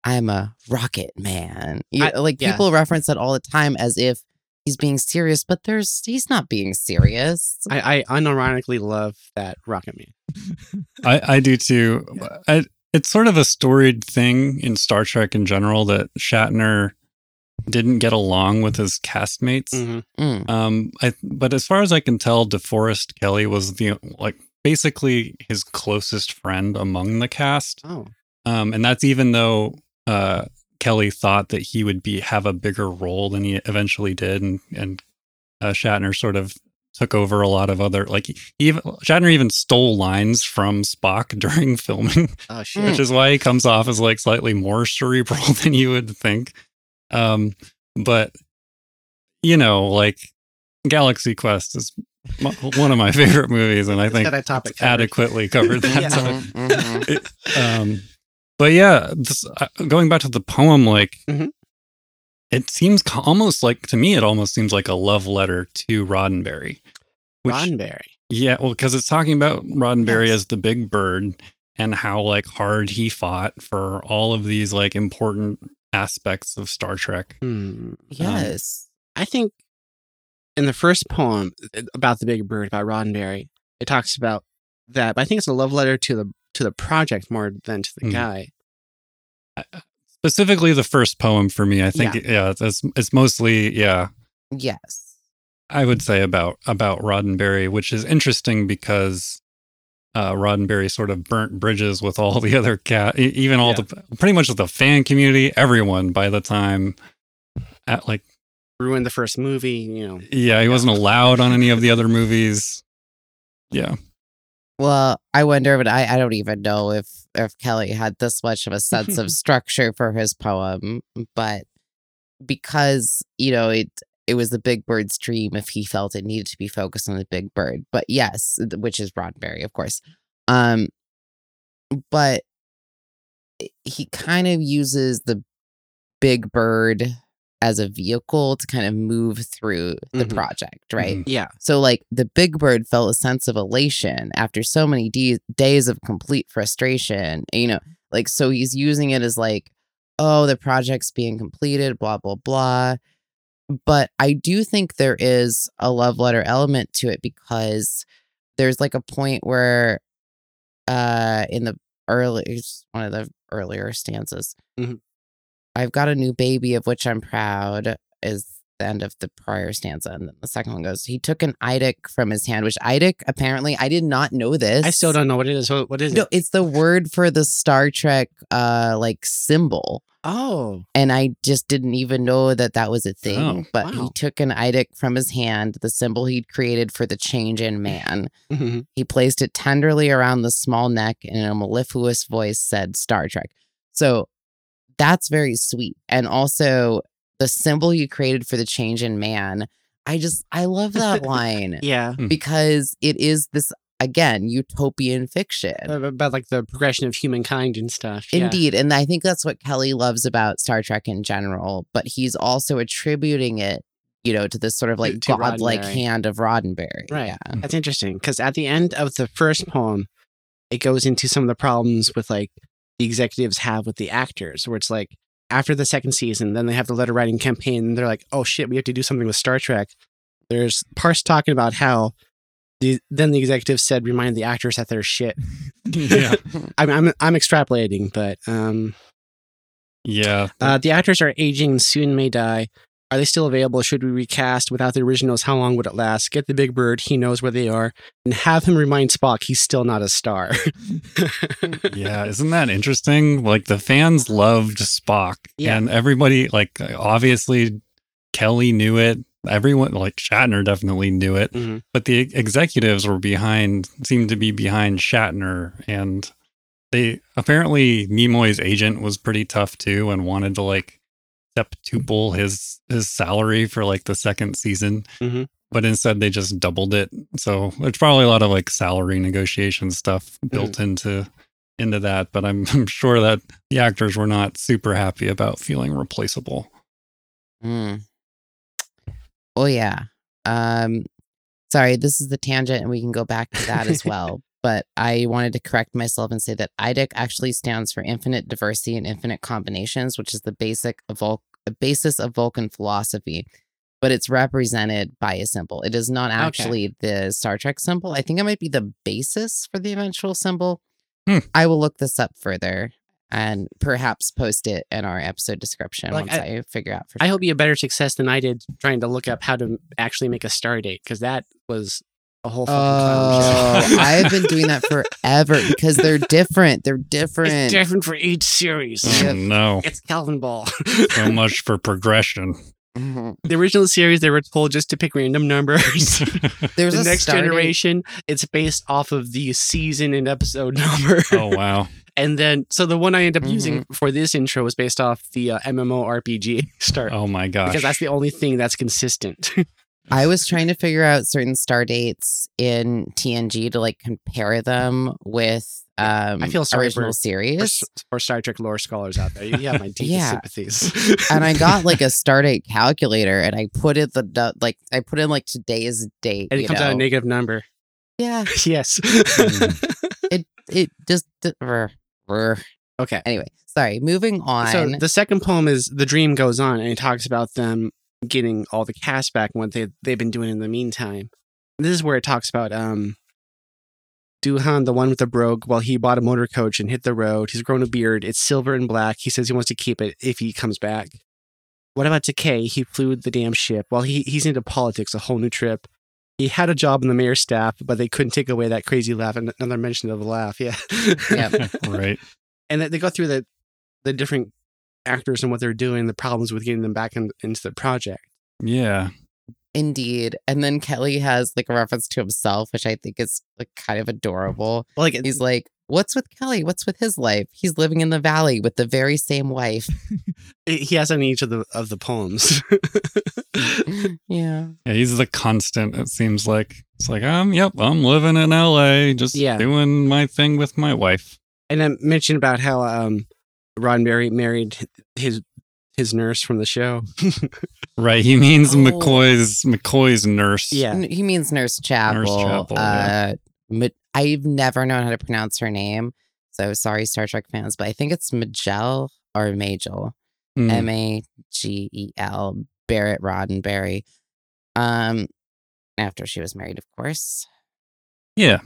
I'm a rocket man. You I- like yeah. people reference that all the time as if he's being serious, but there's he's not being serious. I, I unironically love that Rocket Man. I, I do too. I, it's sort of a storied thing in Star Trek in general that Shatner didn't get along with his castmates. Mhm. Mm. Um, I but as far as I can tell, DeForest Kelley was the like basically his closest friend among the cast. Oh, Um, and that's even though uh, Kelley thought that he would be have a bigger role than he eventually did, and and uh, Shatner sort of took over a lot of other like even Shatner even stole lines from Spock during filming, oh shit. which is why he comes off as like slightly more cerebral than you would think. Um, but you know, like Galaxy Quest is m- one of my favorite movies, and I think that topic it's adequately covered that Yeah. topic Mhm, mhm. um but yeah this, uh, going back to the poem like Mhm. it seems almost like to me it almost seems like a love letter to roddenberry which Roddenberry. yeah well because it's talking about roddenberry Yes. as the big bird and how like hard he fought for all of these like important aspects of star trek Hmm. yes. I think in the first poem uh, about the big bird about Roddenberry, it talks about that. But I think it's a love letter to the to the project more than to the Mhm. guy. specifically the first poem for me i think yeah, it's, it's mostly yeah Yes. I would say about about Roddenberry, which is interesting because uh, Roddenberry sort of burnt bridges with all the other cat, even all Yeah. the pretty much with the fan community, everyone. By the time, at like, Ruined the first movie. You know. yeah, he wasn't allowed on any of the other movies. Yeah, Well, I wonder, but I, I don't even know if if Kelley had this much of a sense of structure for his poem. But because you know it it was the big bird's dream if he felt it needed to be focused on the big bird but yes which is roddenberry of course um but he kind of uses the big bird as a vehicle to kind of move through the Mhm. project right Mhm. Yeah. so like the big bird felt a sense of elation after so many de- days of complete frustration you know like so he's using it as like oh the project's being completed blah blah blah but i do think there is a love letter element to it because there's like a point where uh in the early one of the earlier stanzas Mhm. I've got a new baby of which i'm proud is the end of the prior stanza and then the second one goes he took an Idic from his hand which Idic apparently i did not know this I still don't know what it is. What, what is no it? it's the word for the star trek uh like symbol Oh, and I just didn't even know that that was a thing. Oh, but he took an Idic from his hand, the symbol he'd created for the change in man. Mhm. He placed it tenderly around the small neck and in a mellifluous voice said Star Trek. So that's very sweet. And also the symbol you created for the change in man. I just, I love that line yeah. Hmm. because it is this, again, utopian fiction. About like the progression of humankind and stuff. Yeah. Indeed. And I think that's what Kelley loves about Star Trek in general, but he's also attributing it, you know, to this sort of like To godlike Roddenberry. hand of Roddenberry. Right. Yeah. That's interesting because at the end of the first poem, it goes into some of the problems with like the executives have with the actors, where it's like after the second season, then they have the letter writing campaign, and they're like, oh shit, we have to do something with Star Trek. There's parts talking about how the then the executives said remind the actors that they're shit. yeah. I'm I'm, I'm extrapolating, but um, Yeah. uh, the actors are aging and soon may die. Are they still available? Should we recast without the originals? How long would it last? Get the big bird. He knows where they are. And have him remind Spock he's still not a star. yeah, isn't that interesting? Like the fans loved Spock, Yeah. and everybody, like obviously, Kelley knew it. Everyone, like Shatner, definitely knew it, Mhm. but the executives were behind, seemed to be behind Shatner, and they apparently Nimoy's agent was pretty tough too, and wanted to like septuple his his salary for like the second season. Mhm. But instead, they just doubled it. So there's probably a lot of like salary negotiation stuff built into into that, but I'm, I'm sure that the actors were not super happy about feeling replaceable. Mm. Oh yeah. Um sorry, this is the tangent and we can go back to that as well. But I wanted to correct myself and say that IDIC actually stands for infinite diversity and infinite combinations, which is the basic of Vul- the basis of Vulcan philosophy. But it's represented by a symbol. It is not actually the Star Trek symbol. I think it might be the basis for the eventual symbol. Hmm. I will look this up further and perhaps post it in our episode description Like, once I, figure out for sure. I hope you had better success than I did trying to look up how to actually make a star date because that was a whole fucking clown Oh, show. I've been doing that forever because they're different. They're different. It's different for each series. Oh, no. It's Calvinball. So much for progression. Mhm. the original series, they were told just to pick random numbers. There's the a next star date- generation, it's based off of the season and episode number. oh, wow. And then, so the one I end up Mm-hmm. using for this intro was based off the uh, MMORPG start Oh, my gosh. because that's the only thing that's consistent. I was trying to figure out certain star dates in TNG to like compare them with um I feel sorry original for- series. For Star Trek lore scholars out there, you have my deepest Yeah. sympathies. and I got like a star date calculator and I put it the, like I put in like today's date. and it comes out a negative number. Yeah. yes. It it just okay. anyway. Sorry. Moving on. So the second poem is "The Dream Goes On," and it talks about them getting all the cast back and what they they've been doing in the meantime. This is where it talks about um, Doohan, the one with the brogue. Well, he bought a motor coach and hit the road. He's grown a beard. It's silver and black. He says he wants to keep it if he comes back. What about Takei? He flew the damn ship. Well, he he's into politics, a whole new trip. He had a job in the mayor's staff, but they couldn't take away that crazy laugh. And Another mention of the laugh, yeah. Yep. right. and they go through the the different actors and what they're doing, the problems with getting them back in, into the project. Yeah. Indeed. And then Kelley has like a reference to himself, which I think is like kind of adorable. Like He's like, What's with Kelley? What's with his life? He's living in the valley with the very same wife. He has on each of the of the poems. yeah. Yeah, he's the constant. It seems like it's like um, yep, I'm living in L.A. Just Yeah. doing my thing with my wife. and I mentioned about how um Roddenberry married his his nurse from the show. Right. He means Oh. McCoy's McCoy's nurse. Yeah. He means Nurse Chapel. Nurse Chapel, uh, yeah. Ma- I've never known how to pronounce her name. So sorry, Star Trek fans, but I think it's Magel or Majel. Magel. Mm. M A G E L Barrett Roddenberry. Um, after she was married, of course. Yeah.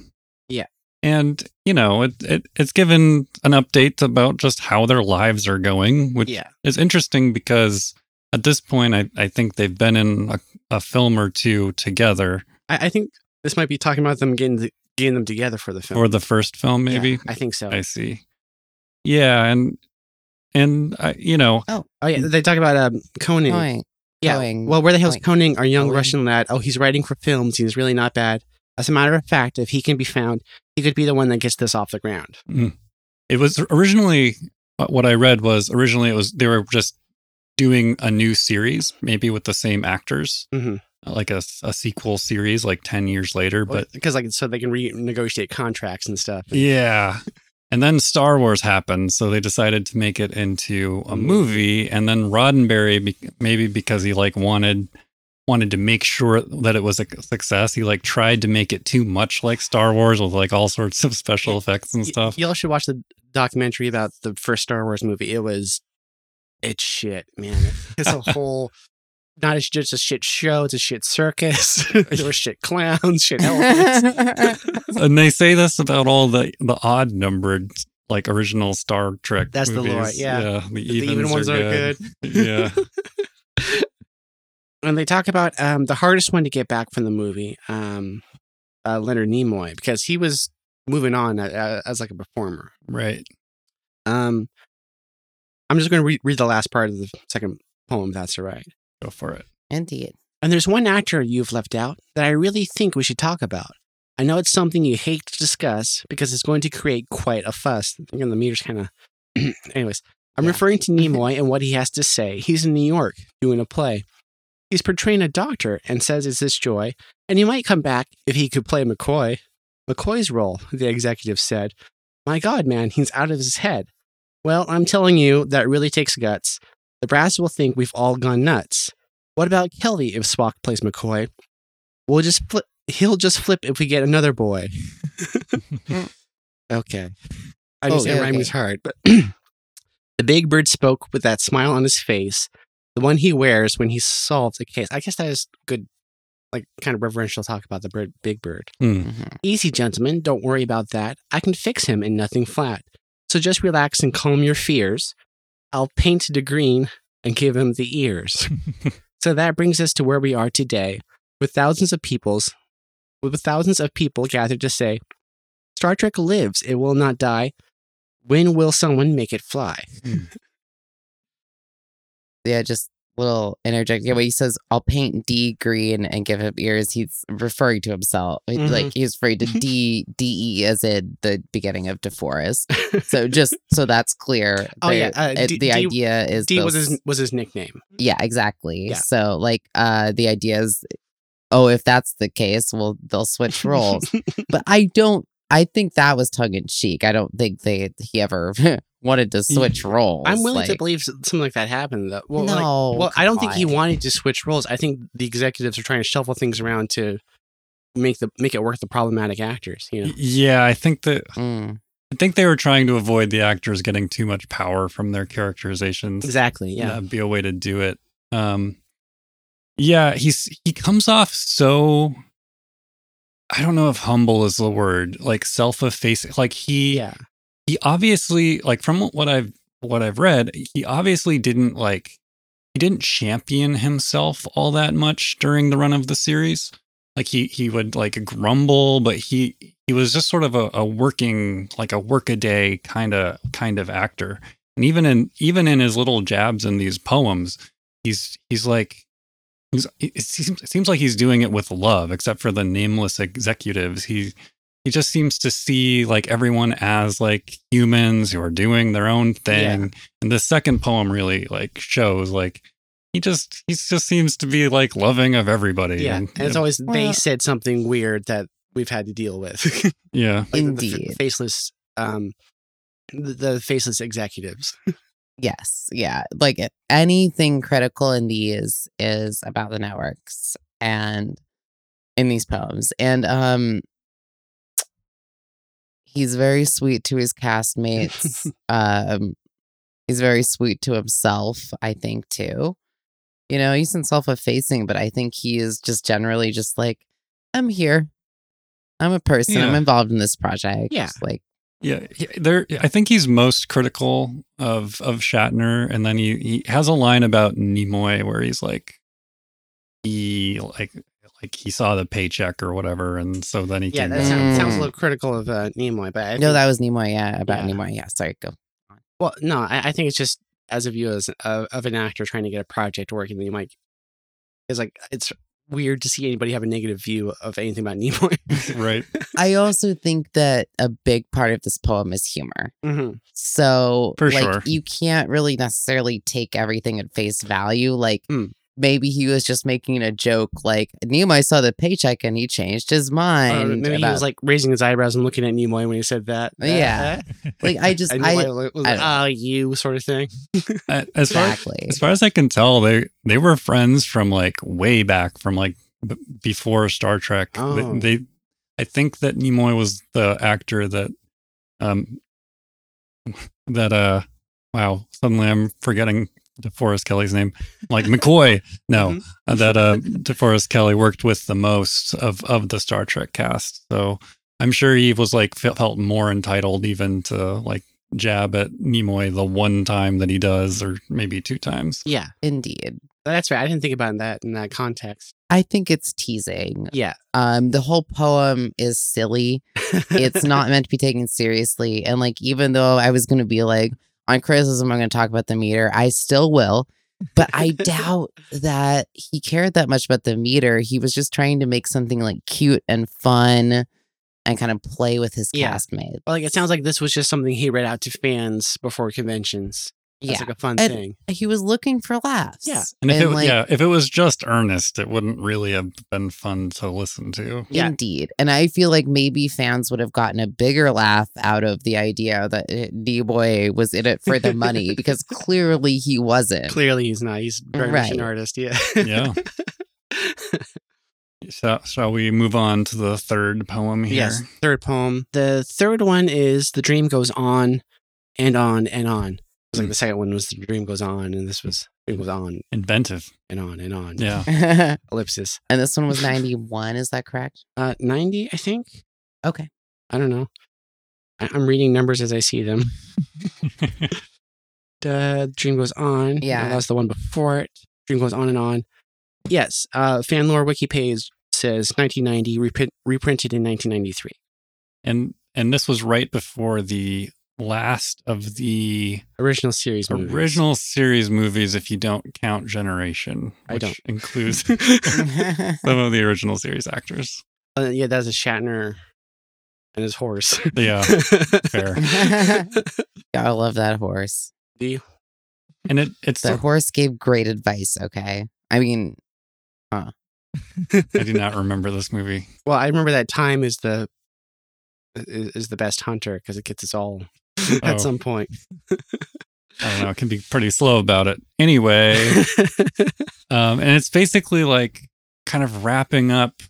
Yeah. And, you know, it, it it's given an update about just how their lives are going, which yeah. is interesting because at this point, I, I think they've been in a, a film or two together I, I think this might be talking about them getting the, getting them together for the film. for the first film, maybe. Yeah, I think so. I see. Yeah. And, and, I, you know, oh oh yeah, they talk about um Conan. Going. Yeah. Going. Well, where the hell's Going. Koenig, our young Going. Russian lad? Oh, he's writing for films. He's really not bad. As a matter of fact, if he can be found, he could be the one that gets this off the ground. it was originally uh, what I read was originally it was they were just doing a new series, maybe with the same actors, Mhm. like a, a sequel series, like 10 years later. But because like so they can renegotiate contracts and stuff. yeah. And then Star Wars happened, so they decided to make it into a Mm. movie. And then Roddenberry, maybe because he like wanted wanted to make sure that it was a success, he like tried to make it too much like Star Wars with like all sorts of special effects and Y- stuff. Y'all should watch the documentary about the first Star Wars movie. It was, it's shit, man. It's a whole, not as just a shit show. It's a shit circus. there were shit clowns, shit elephants. and they say this about all the the odd numbered like original Star Trek. That's the lore, movies. yeah. the, the even ones are are good. good. yeah, and they talk about um, the hardest one to get back from the movie, um, uh, Leonard Nimoy, because he was moving on uh, as like a performer. right. Um, I'm just going to re- read the last part of the second poem. if That's all right. Go for it. Indeed. And there's one actor you've left out that I really think we should talk about. I know it's something you hate to discuss because it's going to create quite a fuss. Again, the meter's kind of. Anyways, I'm Yeah. referring to Nimoy and what he has to say. He's in New York doing a play. He's portraying a doctor and says it's his joy, and he might come back if he could play McCoy. McCoy's role, the executive said. My God, man, he's out of his head. Well, I'm telling you, that really takes guts. The brass will think we've all gone nuts. What about Kelley if Spock plays McCoy? We'll just flip. He'll just flip if we get another boy. okay. I Oh, understand yeah, rhyming okay. hard, but the big bird spoke with that smile on his face, the one he wears when he solves a case. I guess that is good, like kind of reverential talk about the bird, big bird. Hmm. Mhm. Easy, gentlemen. Don't worry about that. I can fix him in nothing flat. So just relax and calm your fears. I'll paint the green and give him the ears. so that brings us to where we are today, with thousands of peoples, with thousands of people gathered to say, Star Trek lives. It will not die. When will someone make it fly? Yeah, just little interject. Yeah, when he says, I'll paint D green and give him ears, he's referring to himself. Mhm. Like he's referring to D D E as in the beginning of DeForest. So just so that's clear. Oh, yeah, uh, it- D- the D- idea is D was his was his nickname. Yeah, exactly. Yeah. So like uh the idea is oh, if that's the case, well they'll switch roles. but I don't I think that was tongue in cheek. I don't think they he ever wanted to switch roles. I'm willing to believe something like that happened. Though. Well, like, no. well, I don't think he wanted to switch roles. I think the executives are trying to shuffle things around to make the make it work the problematic actors. You know, Yeah, I think that Mm. I think they were trying to avoid the actors getting too much power from their characterizations. exactly. Yeah. That'd be a way to do it. Um, yeah, he's he comes off so. I don't know if humble is the word, like self-effacing. Like he, Yeah. he obviously, like from what I've what I've read, he obviously didn't like he didn't champion himself all that much during the run of the series. Like he he would like grumble, but he he was just sort of a, a working like a workaday kind of kind of actor. And even in even in his little jabs in these poems, he's he's like it seems it seems like he's doing it with love, except for the nameless executives. He he just seems to see like everyone as like humans who are doing their own thing. And the second poem really like shows like he just he just seems to be like loving of everybody. Yeah, and, and it's always they said something weird that we've had to deal with. yeah, Like the- the Indeed. faceless, um, the, the faceless executives. Yes, yeah. Like anything critical in these is about the networks and in these poems. And um he's very sweet to his castmates. um he's very sweet to himself, I think too. You know, he's self-effacing, but I think he is just generally just like I'm here. I'm a person. I'm involved in this project. Yeah. Like yeah. There, I think he's most critical of of Shatner, and then he he has a line about Nimoy where he's like, he like like he saw the paycheck or whatever, and so then he Yeah, came that back. sounds, sounds a Mm. little critical of uh, Nimoy, but I no, think- that was Nimoy, yeah, about Yeah. Nimoy. Yeah, sorry, go. well, no, I, I think it's just as a view as of, of an actor trying to get a project working, that you might it's like it's weird to see anybody have a negative view of anything about Nimoy. right. I also think that a big part of this poem is humor. hmm So, For like, sure. you can't really necessarily take everything at face value. Like, Mm. Maybe he was just making a joke. Like, Nimoy saw the paycheck and he changed his mind. maybe he was like raising his eyebrows and looking at Nimoy when he said that. Yeah. like, I just, and I was like, I- "Oh, you" sort of thing. Uh, As far exactly. as far as I can tell, they they were friends from like way back from like b- before Star Trek. They- Oh. They, I think that Nimoy was the actor that, um, that uh, wow, suddenly I'm forgetting DeForest Kelley's name, like McCoy. No, Mhm. uh, that uh, DeForest Kelley worked with the most of of the Star Trek cast. So I'm sure he was like felt more entitled even to like jab at Nimoy the one time that he does, or maybe two times. Yeah, Indeed. that's right. I didn't think about that in that context. I think it's teasing. Yeah, Um, the whole poem is silly. it's not meant to be taken seriously. And like, even though I was going to be like, on criticism, I'm going to talk about the meter, I still will. But I doubt that he cared that much about the meter. He was just trying to make something like cute and fun and kind of play with his Yeah. castmates. Well, like it sounds like this was just something he read out to fans before conventions. That's Yeah. like a fun And- thing. He was looking for laughs. Yeah. And if it, like, yeah, if it was just earnest, it wouldn't really have been fun to listen to. Yeah. Indeed. And I feel like maybe fans would have gotten a bigger laugh out of the idea that eh, D Boy was in it for the money because clearly he wasn't. Clearly, he's not. He's very much an artist. Yeah. Yeah. So, shall we move on to the third poem here? yes. Third poem. The third one is the dream goes on and on and on. It's like the second one was the dream goes on, and this was it was on Inventive. and on and on. Yeah. and Ellipsis. this one was 91, is that correct? Uh, ninety, I think. Okay. I don't know. I- I'm reading numbers as I see them. The dream goes on. Yeah. that was the one before it. Dream goes on and on. Yes. Uh, fan lore wiki page says 1990, reprint, reprinted in 1993. and and this was right before the last of the Original series. movies. original series movies, if you don't count Generation, I which don't. includes some of the original series actors. Uh, yeah, that's a Shatner and his horse. Yeah, fair. yeah, I love that horse. Do you? And it it's The horse gave great advice, okay? I mean, I do not remember this movie. Well, I remember that time is the is, is the best hunter because it gets us all Oh. at some point. I don't know. It can be pretty slow about it. Anyway, um, and it's basically like kind of wrapping up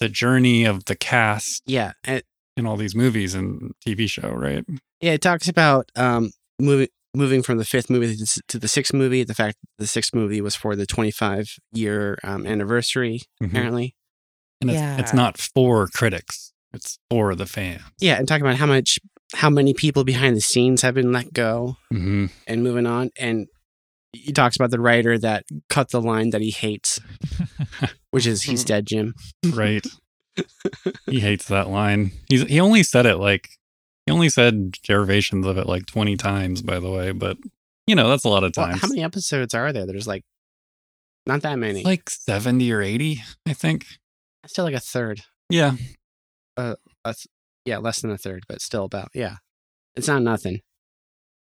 the journey of the cast yeah, and, in all these movies and TV show, right? yeah. It talks about um moving moving from the fifth movie to, the sixth movie. The fact that the sixth movie was for the 25 year um, anniversary, Mhm. apparently. And it's, Yeah. it's not for critics; it's for the fans. Yeah, and talking about how much how many people behind the scenes have been let go hmm and moving on, and he talks about the writer that cut the line that he hates, which is "He's dead, Jim." right. he hates that line. He's he only said it like he only said derivations of it like twenty times, by the way. But you know that's a lot of Well, times. how many episodes are there? There's like not that many. like seventy or eighty, I think. still like a third. Yeah, That's Yeah, less than a third, but still about yeah. It's not nothing.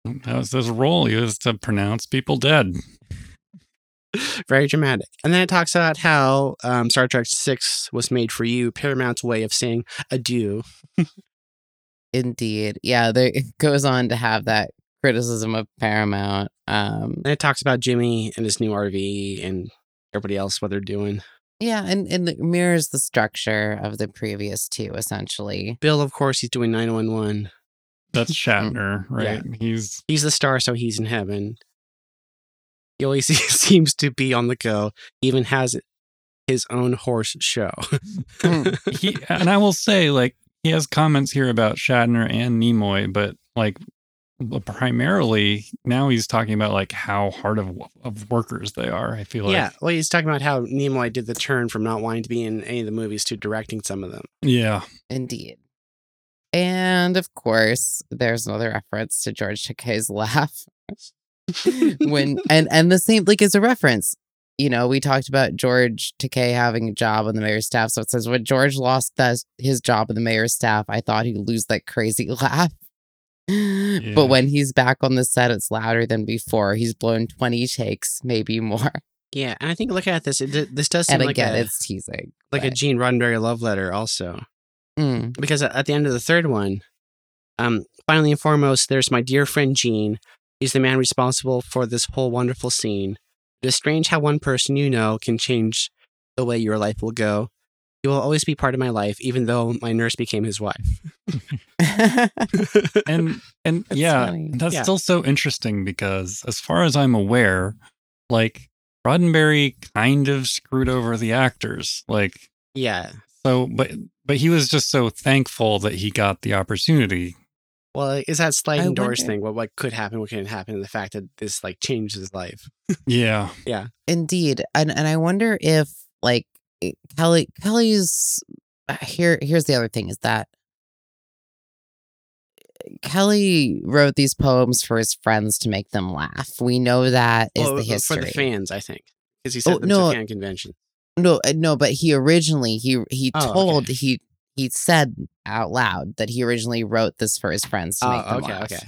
That was his role. He was to pronounce people dead. Very dramatic. And then it talks about how um, Star Trek Six was made for you, Paramount's way of saying adieu. Indeed. Yeah, there it goes on to have that criticism of Paramount. Um And it talks about Jimmy and his new RV and everybody else what they're doing. Yeah, and, and it mirrors the structure of the previous two, essentially. Bill, of course, he's doing 911. That's mm, Shatner, right? He's He's the star, so he's in heaven. He always seems to be on the go. He even has his own horse show. Hmm. he and I will say, like, he has comments here about Shatner and Nimoy, but like primarily now he's talking about like how hard of of workers they are. I feel like yeah, well, he's talking about how Nimoy did the turn from not wanting to be in any of the movies to directing some of them. yeah. Indeed. And of course, there's another reference to George Takei's laugh. when and and the same like is a reference. You know, we talked about George Takei having a job on the mayor's staff. So it says when George lost that, his job on the mayor's staff, I thought he'd lose that crazy laugh. Yeah. But when he's back on the set, it's louder than before. He's blown 20 takes, maybe more. Yeah, and I think looking at this, it, this does seem And like again, a it's teasing. like a Gene Roddenberry love letter, also. Mm. because at the end of the third one, um, finally and foremost, there's my dear friend Gene. He's the man responsible for this whole wonderful scene. It is strange how one person you know can change the way your life will go. He will always be part of my life, even though my nurse became his wife. and and That's yeah, funny. that's Yeah. still so interesting because as far as I'm aware, like Roddenberry kind of screwed over the actors. Like yeah. so but but he was just so thankful that he got the opportunity. Well, is that sliding I doors thing? What what could happen? What can happen? And the fact that this like changed his life. Yeah. Yeah. Indeed, and and I wonder if like it- Kelley Kelley's uh, here. Here's the other thing: is that Kelley wrote these poems for his friends to make them laugh. We know that is Well, the history for the fans, I think, because he said Oh, them no. to fan convention. No, uh, no, but he originally he he Oh, told okay. he he said out loud that he originally wrote this for his friends to make Oh, them okay, laugh. okay.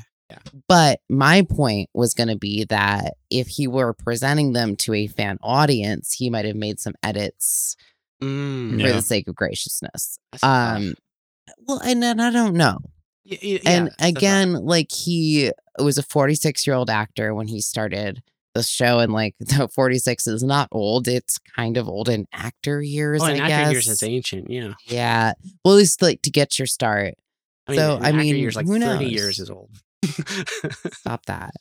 But my point was going to be that if he were presenting them to a fan audience, he might have made some edits Mm, Yeah. for the sake of graciousness. Um, well, and then I don't know. Y- y- and yeah, that's again, like he was a 46 year old actor when he started the show, and like the 46 is not old; it's kind of old in actor years. oh, I actor guess. years, it's ancient. Yeah. yeah, well, at least like to get your start. I mean, So, I actor mean, years, like who 30 knows? years is old. Stop that.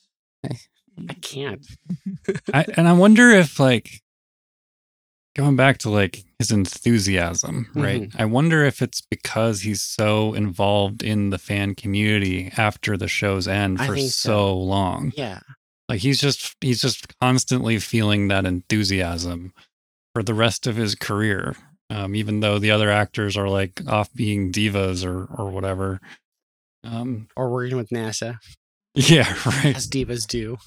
I can't. I, and I wonder if like going back to like his enthusiasm, right? Mm-hmm. I wonder if it's because he's so involved in the fan community after the show's end for so. so. long. Yeah. Like he's just he's just constantly feeling that enthusiasm for the rest of his career. Um, even though the other actors are like off being divas or or whatever. Um, Or working with NASA, yeah, right. as divas do.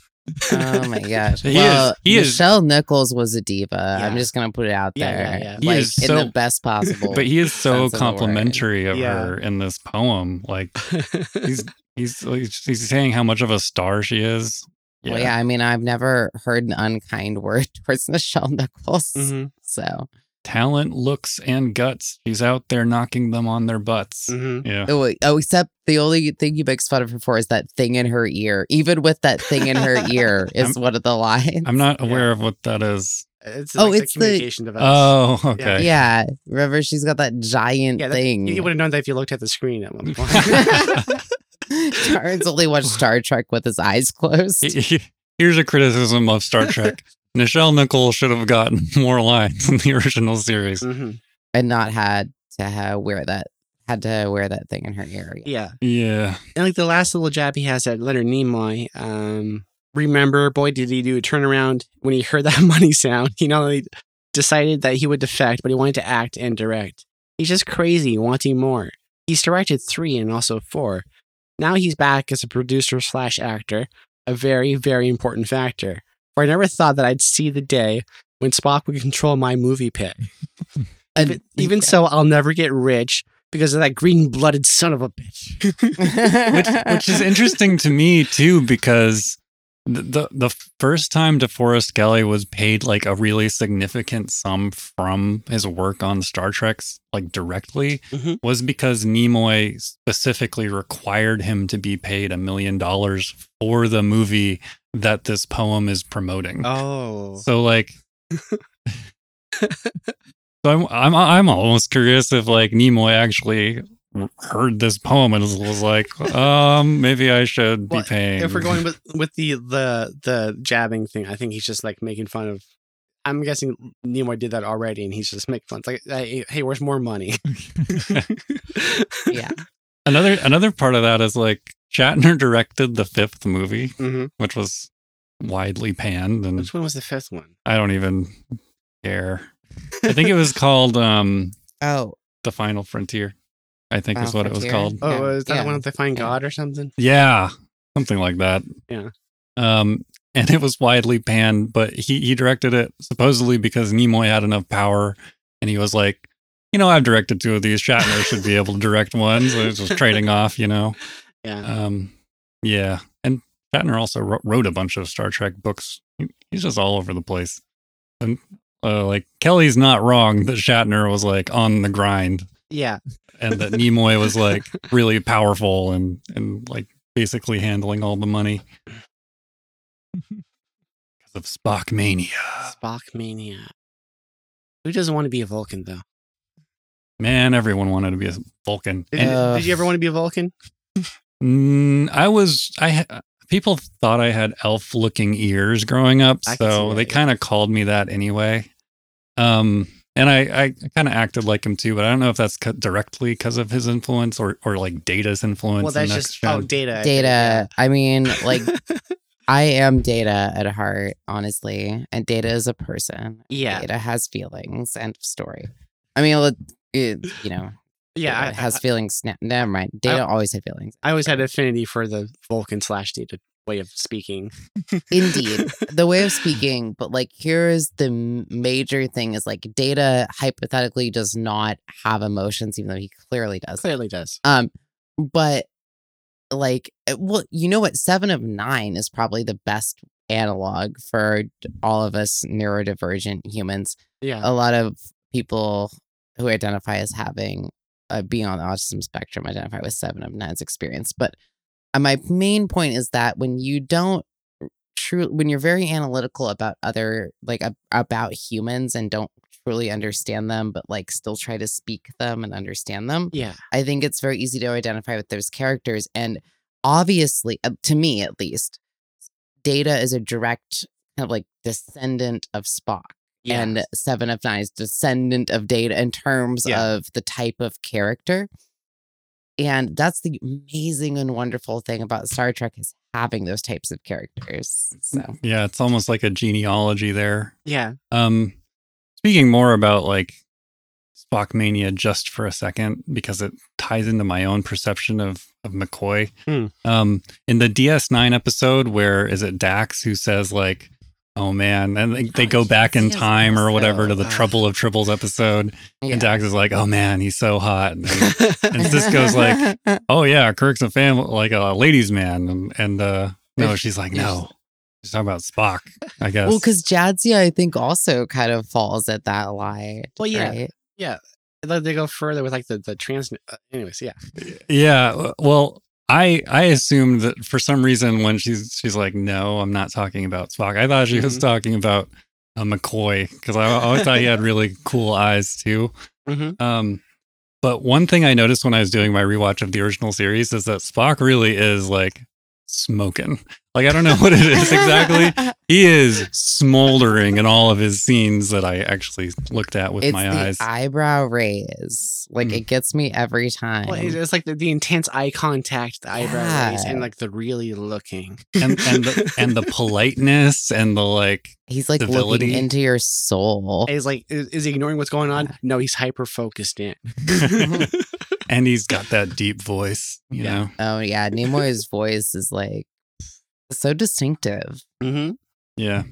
Oh my gosh. He is- well, he is- Nichelle Nichols was a diva. I'm just gonna put it out Yeah, there. yeah, yeah. He Like is in the best possible. But he is so sense of complimentary of Yeah. her in this poem. Like he's he's he's saying how much of a star she is. Well, yeah, I mean, I've never heard an unkind word towards Nichelle Nichols. Mhm, So, Talent, looks, and guts. She's out there knocking them on their butts. mhm. Yeah. oh, oh, except the only thing he makes fun of her for is that thing in her ear. Even with that thing in her ear, is one of the lines. I'm not Yeah. aware of what that is. It's Oh, like it's the the- communication device. Oh, okay. Yeah, remember she's got that giant yeah, that, thing. you would have known that if you looked at the screen at one point. Charles only watched Star Trek with his eyes closed. Here's a criticism of Star Trek. Nichelle Nichols should have gotten more lines in the original series. Mhm. and not had to ha wear that had to wear that thing in her ear. Yeah. Yeah. And like the last little jab he has at Leonard Nimoy, um, remember, boy, did he do a turnaround when he heard that money sound. He not only decided that he would defect, but he wanted to act and direct. He's just crazy, wanting more. He's directed three and also four. Now he's back as a producer slash actor, a very, very important factor. For I never thought that I'd see the day when Spock would control my movie pay. And- Even, even so, I'll never get rich because of that green blooded son of a bitch. which which is interesting to me too because the, the the first time DeForest Kelley was paid like a really significant sum from his work on Star Trek's like directly Mhm. was because Nimoy specifically required him to be paid a million dollars for the movie that this poem is promoting. Oh. So like So I'm I'm I'm almost curious if like Nimoy actually heard this poem and was, was like, um, maybe I should be paying. if we're going with with the the the jabbing thing, I think he's just like making fun of. I'm guessing Nimoy did that already, and he's just making fun. It's like, hey, hey, where's more money? yeah. another another part of that is like Shatner directed the fifth movie, hmm which was widely panned, and Which one was the fifth one? I don't even care. I think it was called um Oh, The Final Frontier. I think is Final what it was called. Oh, Yeah, was that yeah, one that they find yeah. God or something? Yeah, something like that. Yeah. Um, and it was widely panned, but he he directed it supposedly because Nimoy had enough power, and he was like, you know, I've directed two of these. Shatner should be able to direct one. So it was just trading off, you know. Yeah. Um, yeah, and Shatner also wrote, wrote a bunch of Star Trek books. He's just all over the place, and uh, like Kelley's not wrong that Shatner was like on the grind, yeah. and that Nimoy was like really powerful and and like basically handling all the money because of Spock mania. Spock mania. Who doesn't want to be a Vulcan though? Man, everyone wanted to be a Vulcan. Did, And, Uh, did you ever want to be a Vulcan? mm, I was I people thought I had elf looking ears growing up, I so that, they yeah. kind of called me that anyway. Um, and I I kind of acted like him too, but I don't know if that's directly because of his influence or or like Data's influence. Well, in that's Next just Gen. oh, data. data. I mean, like, I am data at heart, honestly. And data is a person. Yeah. Data has feelings. and story. I mean, it, it, you know, Yeah, data I, has I, feelings. Ne- never mind. Data always had feelings. I always had affinity for the Vulcan slash data way of speaking. Indeed, the way of speaking. But like, here is the major thing: is like, data hypothetically does not have emotions, even though he clearly does. Clearly does. Um, but like, uh, well, you know what? Seven of nine is probably the best analog for all of us neurodivergent humans. Yeah. A lot of people who identify as having uh, being on the autism spectrum identify with seven of nine's experience. But uh, my main point is that when you don't true when you're very analytical about other like ab- about humans and don't truly understand them but like still try to speak them and understand them Yeah. I think it's very easy to identify with those characters. And obviously, uh, to me at least, Data is a direct kind of like descendant of Spock. Yeah. And Seven of Nine is descendant of Data in terms Yeah. of the type of character. And that's the amazing and wonderful thing about Star Trek is having those types of characters. So yeah, it's almost like a genealogy there. yeah. Um, speaking more about like Spock mania just for a second because it ties into my own perception of of McCoy. Hmm. Um, in the DS9 episode, where is it Dax who says like, "Oh man," and they, they Oh, go back in time or whatever to the episode. Trouble of Tribbles episode, yeah. and Dax is like, "Oh man, he's so hot." And, and Sisko's like, "Oh yeah, Kirk's a family like a ladies' man," and and uh, no, she's like, "No." She's talking about Spock, I guess. well, because Jadzia, I think, also kind of falls at that lie. Well, yeah. right? yeah. They they go further with like the the trans. Uh, anyways, yeah. Yeah. Well, I I assumed that for some reason when she's she's like, no, I'm not talking about Spock. I thought she was Mhm. talking about uh, McCoy because I always thought he had really cool eyes too. Mm-hmm. Um, but one thing I noticed when I was doing my rewatch of the original series is that Spock really is like smoking. Like I don't know what it is exactly. He is smoldering in all of his scenes that I actually looked at with it's my the eyes. eyebrow raise. Like Mm. it gets me every time. Well, it's, it's like the, the intense eye contact, the eyebrow raise, and like the really looking. and and the, and the politeness and the like He's like civility. looking into your soul. He's like, is, is he ignoring what's going on? No, he's hyper focused in. and he's got that deep voice, you Yeah. know. Oh yeah, Nimoy's voice is like so distinctive. mm-hmm. Yeah.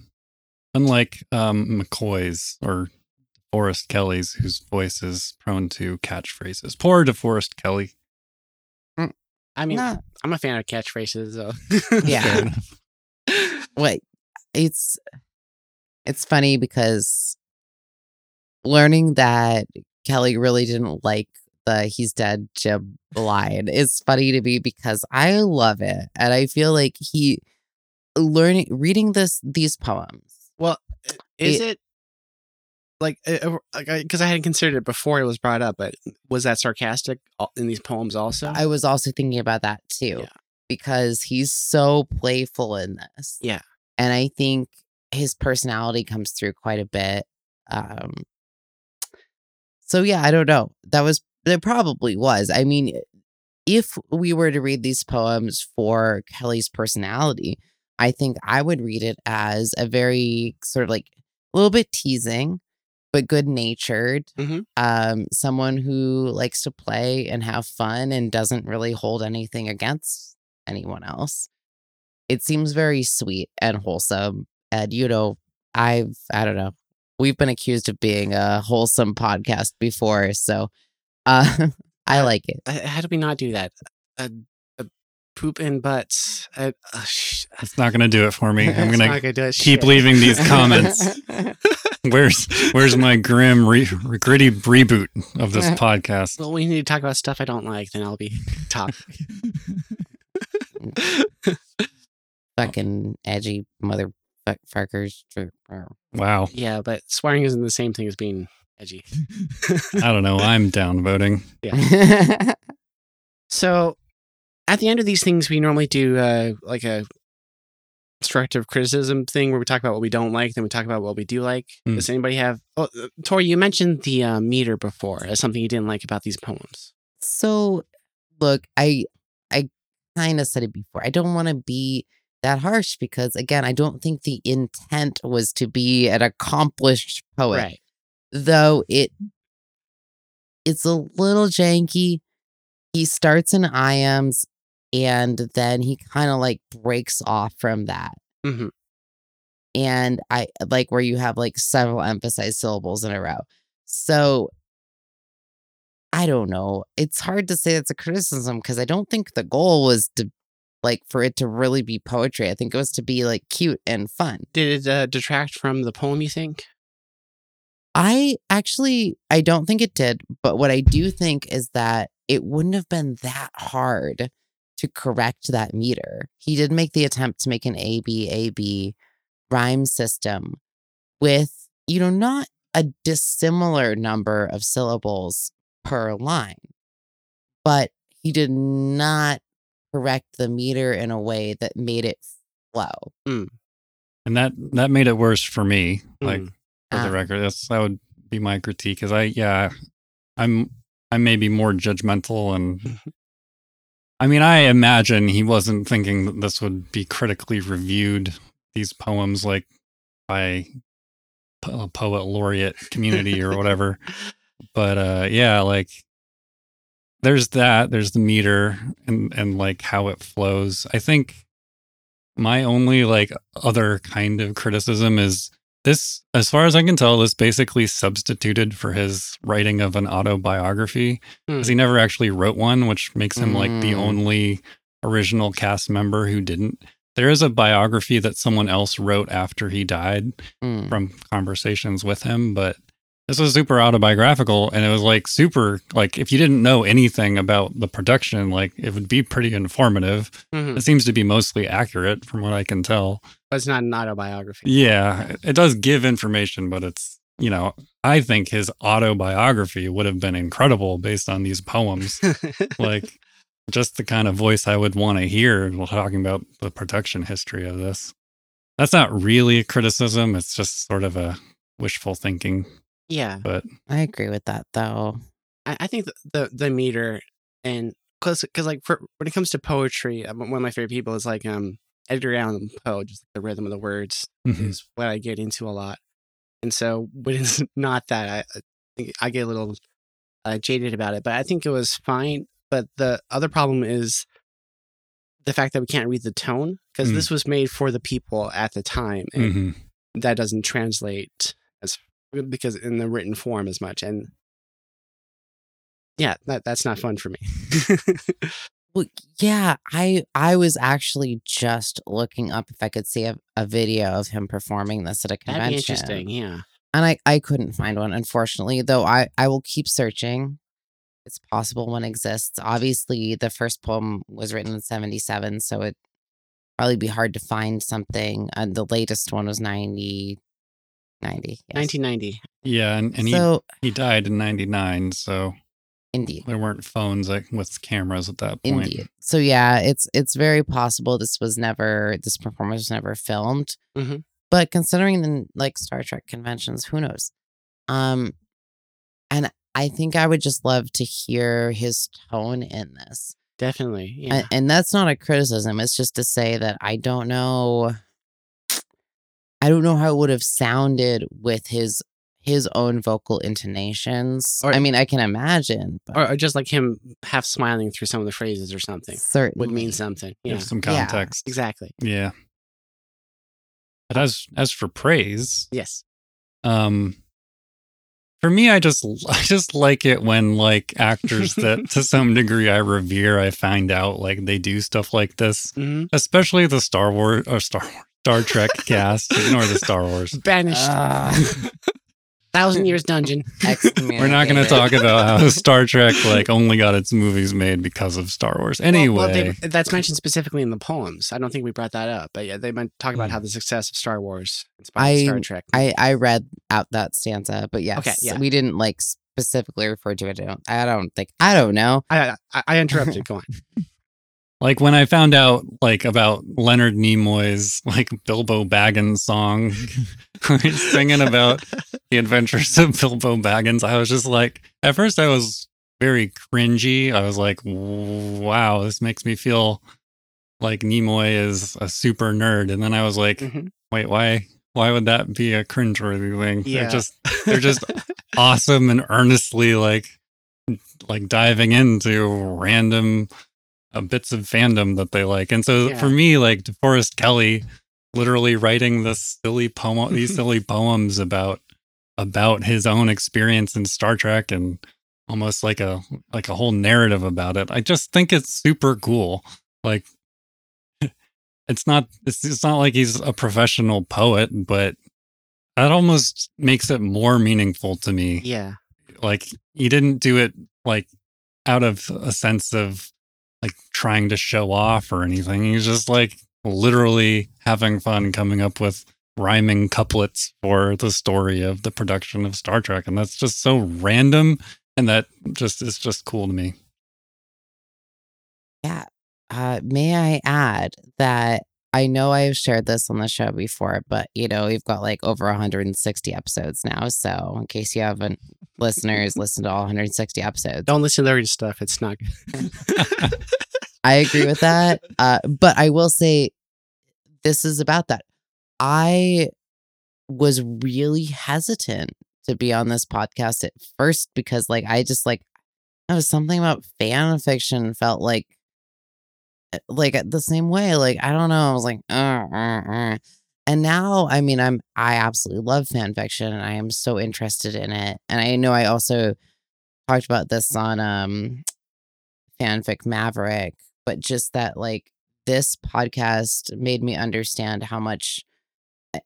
Unlike um McCoy's or DeForest Kelley's, whose voice is prone to catchphrases. Poor DeForest Kelley. I mean, Nah, I'm a fan of catchphrases, though. Yeah. Fair enough. what it's it's funny because learning that Kelley really didn't like the he's dead Jim line is funny to me because I love it and I feel like he learning reading this these poems Well, is It- it, like because I hadn't considered it before it was brought up, but was that sarcastic in these poems also? I was also thinking about that too Yeah. because he's so playful in this Yeah. and I think his personality comes through quite a bit um so yeah I don't know that was there probably was I mean if we were to read these poems for Kelley's personality, I think I would read it as a very sort of like a little bit teasing, but good natured. Mhm. Um, someone who likes to play and have fun and doesn't really hold anything against anyone else. It seems very sweet and wholesome. And you know, I've I don't know. We've been accused of being a wholesome podcast before, so uh I Uh, like it. Uh, How do we not do that? A, a poop and butts. Uh, uh, sh- It's not going to do it for me. I'm going not to gonna do it. keep Shit. leaving these comments. Where's Where's my grim, re- gritty reboot of this podcast? Well, we need to talk about stuff I don't like. Then I'll be top. Fucking edgy motherfuckers. Wow. yeah, but swearing isn't the same thing as being edgy. I don't know. I'm down voting. So, at the end of these things, we normally do uh, like a constructive criticism thing where we talk about what we don't like, then we talk about what we do like. Hmm. Does anybody have? Oh, uh, Tory, you mentioned the uh, meter before as something you didn't like about these poems. so look, I I kind of said it before. I don't want to be that harsh because again, I don't think the intent was to be an accomplished poet. Right. Though it it's a little janky. He starts in iambs and then he kind of like breaks off from that. hmm and I like where you have like several emphasized syllables in a row. So I don't know. It's hard to say it's a criticism because I don't think the goal was to like for it to really be poetry. I think it was to be like cute and fun. Did it uh, detract from the poem? You think? I actually I don't think it did, but what I do think is that it wouldn't have been that hard to correct that meter. He did make the attempt to make an A B A B rhyme system with, you know, not a dissimilar number of syllables per line. But he did not correct the meter in a way that made it flow. And that that made it worse for me. Like Mm. For Ah. the record, that's that would be my critique. Because I yeah, I'm I may be more judgmental and. I mean, I imagine he wasn't thinking that this would be critically reviewed. These poems, like by po- poet laureate community or whatever. But uh, yeah, like there's that. There's the meter and and like how it flows. I think my only like other kind of criticism is this as far as i can tell is basically substituted for his writing of an autobiography because he never actually wrote one which makes him like the Mm. only original cast member who didn't there is a biography that someone else wrote after he died Mm. from conversations with him but this was super autobiographical and it was like super like if you didn't know anything about the production like it would be pretty informative Mhm. it seems to be mostly accurate from what I can tell. But it's not an autobiography. Yeah, it does give information, but it's, you know, I think his autobiography would have been incredible based on these poems. like, just the kind of voice I would want to hear while talking about the production history of this. That's not really a criticism. It's just sort of a wishful thinking. Yeah. But I agree with that though. I, I think the, the the meter and because because like for when it comes to poetry, um, one of my favorite people is like um Edgar Allan Poe. Just the rhythm of the words mhm. is what I get into a lot, and so when it's not that, I, think I get a little uh, jaded about it. But I think it was fine. But the other problem is the fact that we can't read the tone because Mm. this was made for the people at the time, and Mhm. that doesn't translate because in the written form as much. And yeah, that, that's not fun for me. Well, yeah, I I was actually just looking up if I could see a, a video of him performing this at a convention. That'd be interesting. Yeah. and I, I couldn't find one unfortunately though i i will keep searching it's possible one exists obviously the first poem was written in 77 so it probably be hard to find something and the latest one was 90 90 yes. 1990. Yeah, and, and so he, he died in 99, so indeed there weren't phones like, with cameras at that point. indeed so yeah it's it's very possible this was never this performance was never filmed Mhm. but considering the like star trek conventions who knows um and i think i would just love to hear his tone in this Definitely. A- Yeah. and that's not a criticism it's just to say that i don't know i don't know how it would have sounded with his his own vocal intonations Or- i mean i can imagine but or, or just like him half smiling through some of the phrases or something certainly would mean something. Yeah. Give some Yeah. context. Exactly. Yeah. But as as for praise, Yes. um for me i just i just like it when like actors that to some degree i revere i find out like they do stuff like this hmm especially the star wars or star Wars, star trek cast ignore the star wars Banished. Ah. Thousand years dungeon. we're not going to talk about how star trek like only got its movies made because of star wars anyway Well, well, they, that's mentioned specifically in the poems. I don't think we brought that up, but yeah, they meant talk about Hmm. how the success of Star Wars inspired Star I- Trek. I I read out that stanza, but yes, yeah. we didn't like specifically refer to it. I don't, I don't think I don't know. I, I, I interrupted. Go on. Like when i found out like about leonard nimoy's like bilbo baggins song singing about the adventures of bilbo baggins i was just like at first i was very cringy i was like wow this makes me feel like nimoy is a super nerd and then i was like Mhm. wait why why would that be a cringeworthy thing Yeah. they're just they're just awesome and earnestly like like diving into random uh, bits of fandom that they like and so Yeah. for me like deforest kelley literally writing this silly poem these silly poems about about his own experience in star trek and almost like a like a whole narrative about it i just think it's super cool like it's not it's, it's not like he's a professional poet but that almost makes it more meaningful to me yeah. like he didn't do it like out of a sense of like trying to show off or anything he's just like literally having fun coming up with rhyming couplets for the story of the production of star trek and that's just so random and that just is just cool to me Yeah. Uh, may I add that I know I've shared this on the show before, but you know we've got like over 160 episodes now. So in case you haven't, listeners, listen to all 160 episodes. Don't listen to their stuff. It's not. I agree with that. Uh, but I will say this is about that. I was really hesitant to be on this podcast at first because like I just like there was something about fan fiction felt like like the same way. Like I don't know. I was like, uh, uh, uh. and now I mean I'm I absolutely love fan fiction and I am so interested in it. And I know I also talked about this on um fanfic Maverick, but just that like this podcast made me understand how much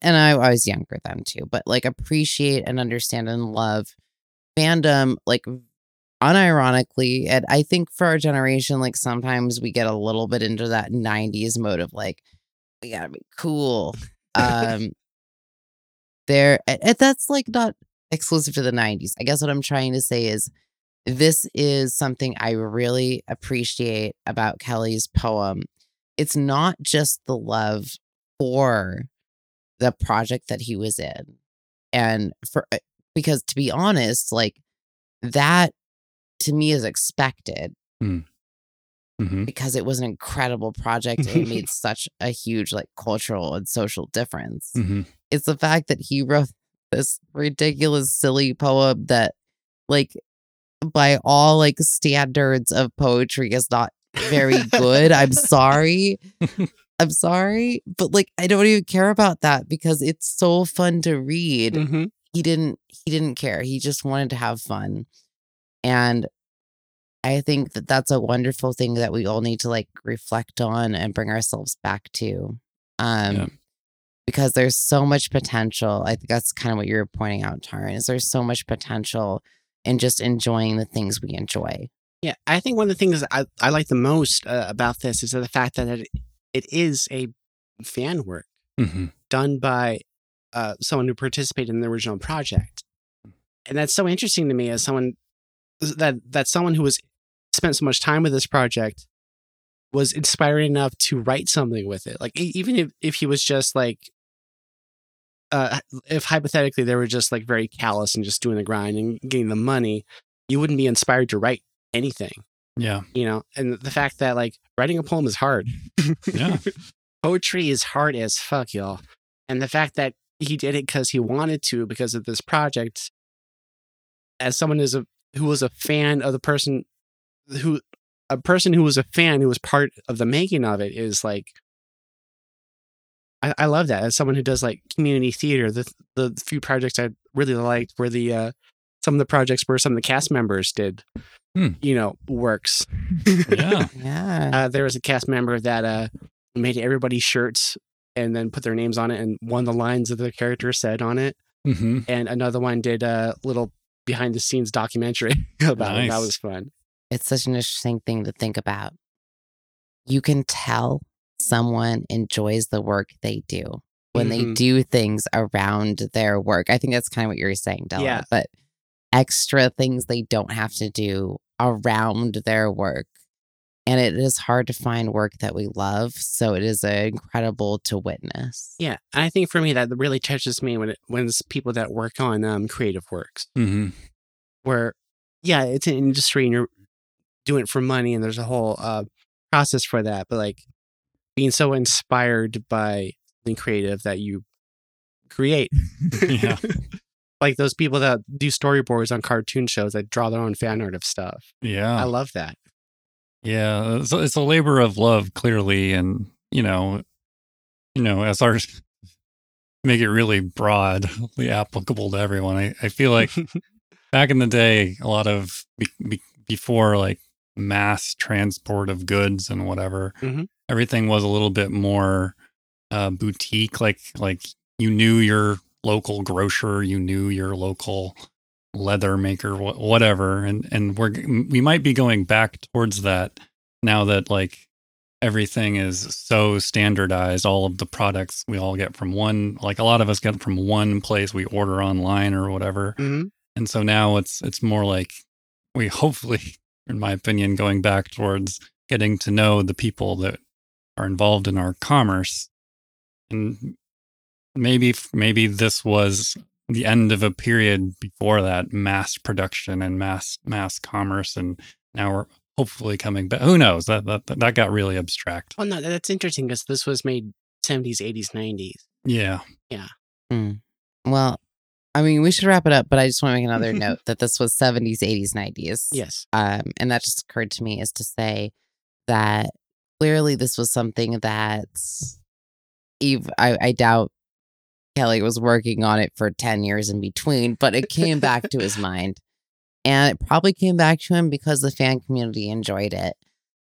and I, I was younger then too, but like appreciate and understand and love fandom like unironically. And I think for our generation, like sometimes we get a little bit into that 90s mode of like, we gotta be cool. Um there and that's like not exclusive to the 90s. I guess what I'm trying to say is this is something I really appreciate about Kelley's poem. It's not just the love for the project that he was in. And for uh, because to be honest, like that to me is expected hmm because it was an incredible project and it made such a huge like cultural and social difference. hmm It's the fact that he wrote this ridiculous silly poem that like by all like standards of poetry is not very good. I'm sorry. I'm sorry, but like I don't even care about that because it's so fun to read. Mhm. he didn't he didn't care. He just wanted to have fun. And I think that that's a wonderful thing that we all need to like reflect on and bring ourselves back to. Um Yeah. because there's so much potential. I think that's kind of what you're pointing out, Taran, is there's so much potential in just enjoying the things we enjoy. Yeah, I think one of the things I, I like the most uh, about this is the fact that it, it is a fan work hmm done by uh, someone who participated in the original project, and that's so interesting to me as someone that that someone who was spent so much time with this project was inspired enough to write something with it. Like even if if he was just like. Uh, if hypothetically they were just like very callous and just doing the grind and getting the money, you wouldn't be inspired to write anything Yeah. you know and the fact that like writing a poem is hard Yeah. poetry is hard as fuck y'all and the fact that he did it because he wanted to because of this project as someone is a who was a fan of the person who a person who was a fan who was part of the making of it is like I, I love that as someone who does like community theater the the few projects I really liked were the uh some of the projects where some of the cast members did Hmm. you know works Yeah. Yeah. uh, there was a cast member that uh, made everybody shirts and then put their names on it and one of the lines that the character said on it. hmm And another one did a little behind the scenes documentary about it. That was fun. it's such an interesting thing to think about. You can tell someone enjoys the work they do when they Mhm. do things around their work. I think that's kind of what you were saying, Della. Yeah. But extra things they don't have to do around their work. And it is hard to find work that we love. So it is uh, incredible to witness. Yeah, I think for me that really touches me when it when it's people that work on um, creative works hmm where yeah, it's an industry and you're doing it for money and there's a whole uh, process for that. But like being so inspired by something creative that you create. Yeah. like those people that do storyboards on cartoon shows that draw their own fan art of stuff. Yeah, I love that. Yeah. It's, it's a labor of love, clearly. And, you know, you know, as our make it really broadly applicable to everyone, I, I feel like back in the day, a lot of be, be, before like mass transport of goods and whatever, Mhm. everything was a little bit more uh, boutique. Like like you knew your local grocer, you knew your local leather maker, wh- whatever, and and we're we might be going back towards that now that like everything is so standardized all of the products we all get from one like a lot of us get from one place we order online or whatever Mhm. and so now it's it's more like we hopefully in my opinion going back towards getting to know the people that are involved in our commerce and maybe maybe this was the end of a period before that mass production and mass mass commerce and now we're hopefully coming back who knows that that that got really abstract Well, no, that's interesting because this was made 70s, 80s, 90s. yeah yeah Mm. Well, I mean, we should wrap it up, but I just want to make another note that this was 70s, 80s, 90s. Yes. Um, and that just occurred to me is to say that clearly this was something that Eve, I, I doubt Kelley was working on it for 10 years in between, but it came back to his mind. And it probably came back to him because the fan community enjoyed it.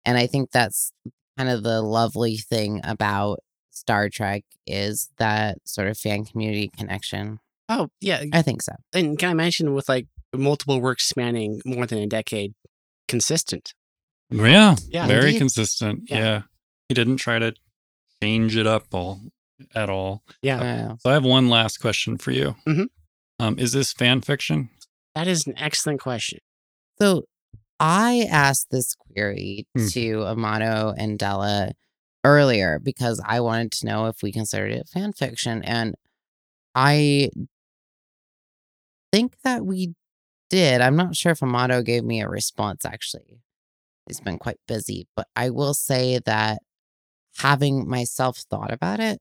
And I think that's kind of the lovely thing about Star Trek is that sort of fan community connection. Oh, yeah. I think so. And can I mention with like multiple works spanning more than a decade, consistent? yeah Yeah. very Indeed. consistent Yeah. yeah. he didn't try to change it up all at all Yeah. Yeah. so i have one last question for you Mhm. um is this fan fiction That is an excellent question. So I asked this query Hmm. to Amato and Della earlier because I wanted to know if we considered it fan fiction. And I think that we did. I'm not sure if Amato gave me a response actually. He's been quite busy, but I will say that having myself thought about it,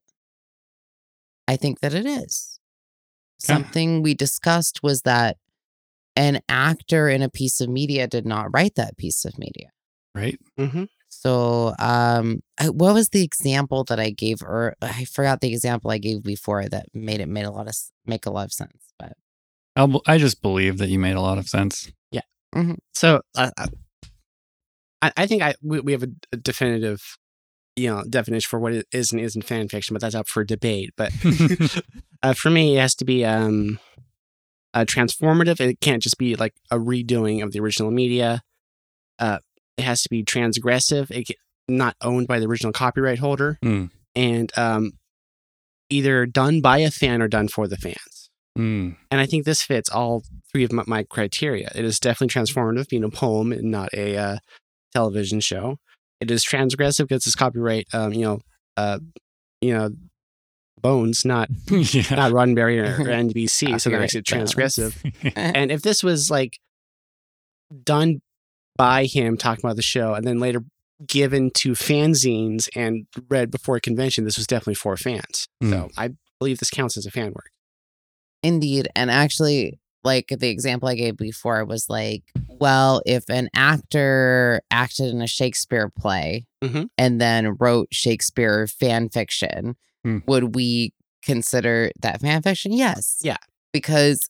I think that it is. Okay. Something we discussed was that an actor in a piece of media did not write that piece of media. right Mm-hmm. So, um, I- what was the example that I gave? Or I forgot the example I gave before that made it made a lot of make a lot of sense. But I'll, b- I just believe that you made a lot of sense. Yeah. So uh, uh, I, I think I we, we have a, a definitive, you know, definition for what it is and isn't fan fiction, but that's up for debate. But uh, for me, it has to be um, uh, transformative. It can't just be like a redoing of the original media. Uh, it has to be transgressive. It not owned by the original copyright holder, Hmm. and um, either done by a fan or done for the fans. Mm. And I think this fits all three of my, my criteria. It is definitely transformative, being a poem and not a uh, television show. It is transgressive because it's copyright, um, you know, uh, you know, bones, not yeah. not Roddenberry or, or NBC, so that makes it transgressive. and if this was like done by him talking about the show and then later given to fanzines and read before a convention, this was definitely for fans. So I believe this counts as a fan work. Indeed. And actually, like the example I gave before was like, well, if an actor acted in a Shakespeare play Mhm. and then wrote Shakespeare fan fiction, Hmm. would we consider that fan fiction? Yes. Yeah. Because,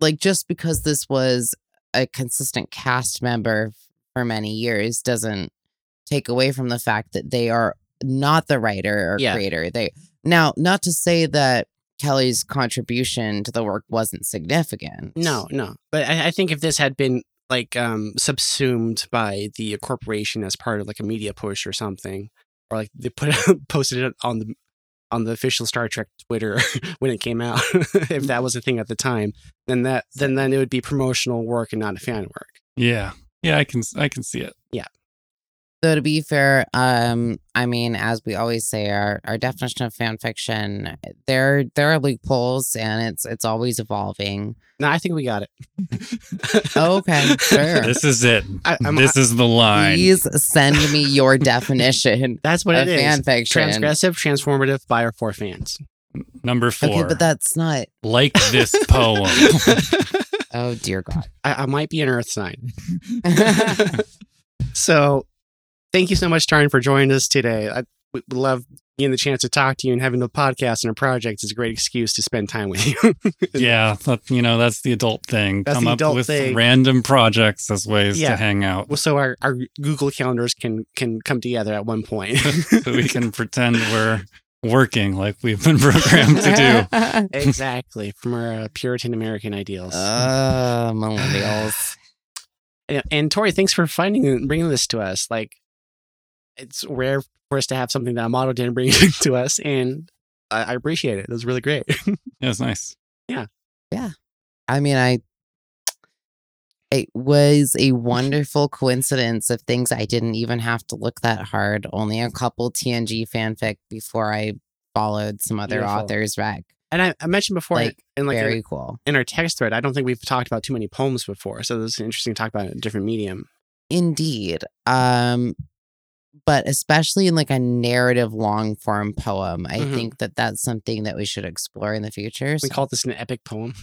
like, just because this was a consistent cast member for many years doesn't take away from the fact that they are not the writer or Yeah. creator. They now, not to say that Kelley's contribution to the work wasn't significant. No, no. But I, I think if this had been like um, subsumed by the corporation as part of like a media push or something, or like they put posted it on the on the official Star Trek Twitter when it came out, if that was a thing at the time, then that then then it would be promotional work and not a fan work. yeah. Yeah, I can I can see it. Though to be fair, um, I mean, as we always say, our, our definition of fan fiction, there there are loopholes and it's it's always evolving. No, I think we got it. Okay, sure. This is it. I, I'm, this is the line. Please send me your definition that's what of it is. fan fiction. Transgressive, transformative, by or for fans. Number four. Okay, but that's not. like this poem. Oh dear God. I, I might be an Earth sign. So, thank you so much, Taran, for joining us today. I would love getting the chance to talk to you and having the podcast and a project is a great excuse to spend time with you. yeah, that, you know that's the adult thing. That's Come the up with thing. random projects as ways Yeah. to hang out, Well, so our, our Google calendars can can come together at one point. so we can pretend we're working like we've been programmed to do. exactly from our uh, Puritan American ideals. Uh, millennials. and, and Tory, thanks for finding and bringing this to us. Like, it's rare for us to have something that Amato didn't bring to us, and I, I appreciate it. It was really great. Yeah, it's nice. Yeah, yeah. I mean, I. It was a wonderful coincidence of things I didn't even have to look that hard. Only a couple TNG fanfic before I followed some other Beautiful. authors' rec. And I, I mentioned before, Like, in like Very in, cool. in our text thread, I don't think we've talked about too many poems before, so this is interesting to talk about in a different medium. Indeed. Um, but especially in like a narrative long form poem, I Mhm. think that that's something that we should explore in the future. We call this an epic poem.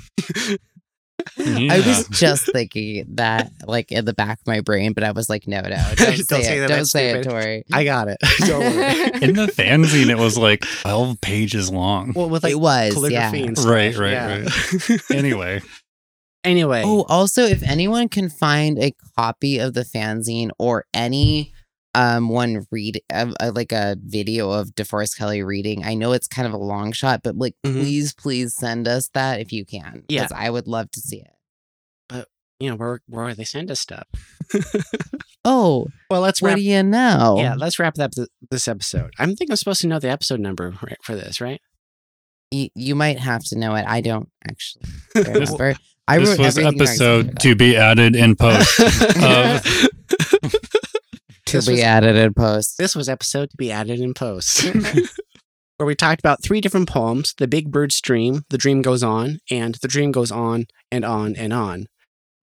Yeah. I was just thinking that like in the back of my brain, but I was like, no, no, don't, Don't say, say it. that, Don't that's say it. Tory. I got it. Don't worry. in the fanzine. It was like twelve pages long. Well, with like it was, yeah. calligraphy and stuff. Right, right, yeah. Anyway, anyway, Oh, also, if anyone can find a copy of the fanzine or any um one read uh, uh, like a video of DeForest Kelley reading, I know it's kind of a long shot, but like, Mhm. please, please send us that if you can. Yeah. I would love to see it. But you know where where are they send us stuff. Oh, Well, let's what wrap. do you know? Yeah, let's wrap up th- this episode. I think I'm supposed to know the episode number right, for this, right? You, you might have to know it. I don't actually remember. I this was everything I episode to be added in post. about. To this be was- added in post. This was episode to be added in post, where we talked about three different poems: "The Big Bird's Dream," "The Dream Goes On," and "The Dream Goes On and On and On,"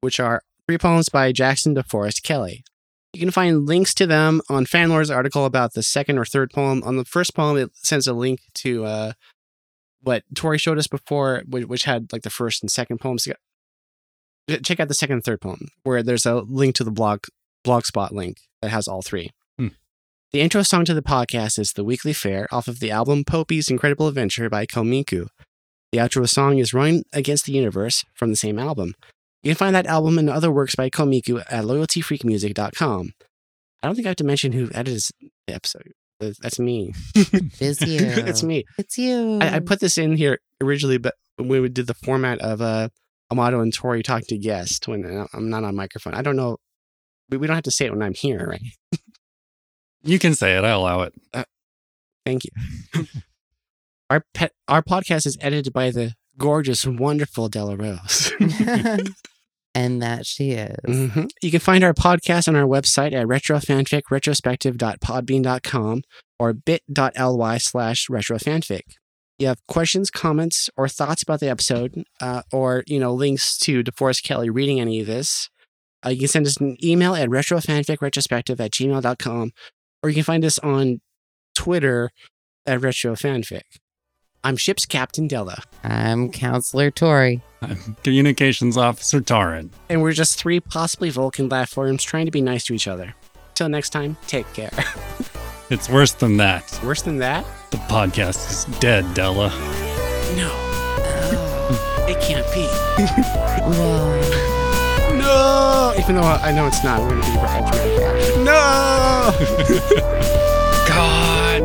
which are three poems by Jackson DeForest Kelley. You can find links to them on Fanlore's article about the second or third poem. On the first poem, it sends a link to uh, what Tory showed us before, which, which had like the first and second poems. Check out the second and third poem, where there's a link to the blog blogspot link that has all three. Hmm. The intro song to the podcast is The Weekly Fair off of the album Poupi's Incredible Adventure by Komiku. The The outro song is Run Against the Universe from the same album. You can find that album and other works by Komiku at loyaltyfreakmusic.com. I don't think I have to mention who edits the episode. That's me. It's you. it's me. It's you. I, I put this in here originally, but when we did the format of uh, Amato and Tory talking to guests when uh, I'm not on microphone. I don't know. We we don't have to say it when I'm here, right? You can say it. I allow it. Thank you. our pet, our podcast is edited by the gorgeous, wonderful Della Rose. and that she is. Mhm. You can find our podcast on our website at retrofanficretrospective.podbean.com or bit.ly slash retrofanfic. You have questions, comments, or thoughts about the episode, uh, or you know links to DeForest Kelley reading any of this, uh, you can send us an email at retrofanficretrospective at gmail.com, or you can find us on Twitter at retrofanfic. I'm Ship's Captain Della, I'm Counselor Tory. I'm Communications Officer Taran. and we're just three possibly Vulcan life forms trying to be nice to each other. Till next time, take care. It's worse than that. Worse than that? The podcast is dead, Della. No. It can't be. Whoa. No! Even though I know it's not, we're gonna be right. No! God.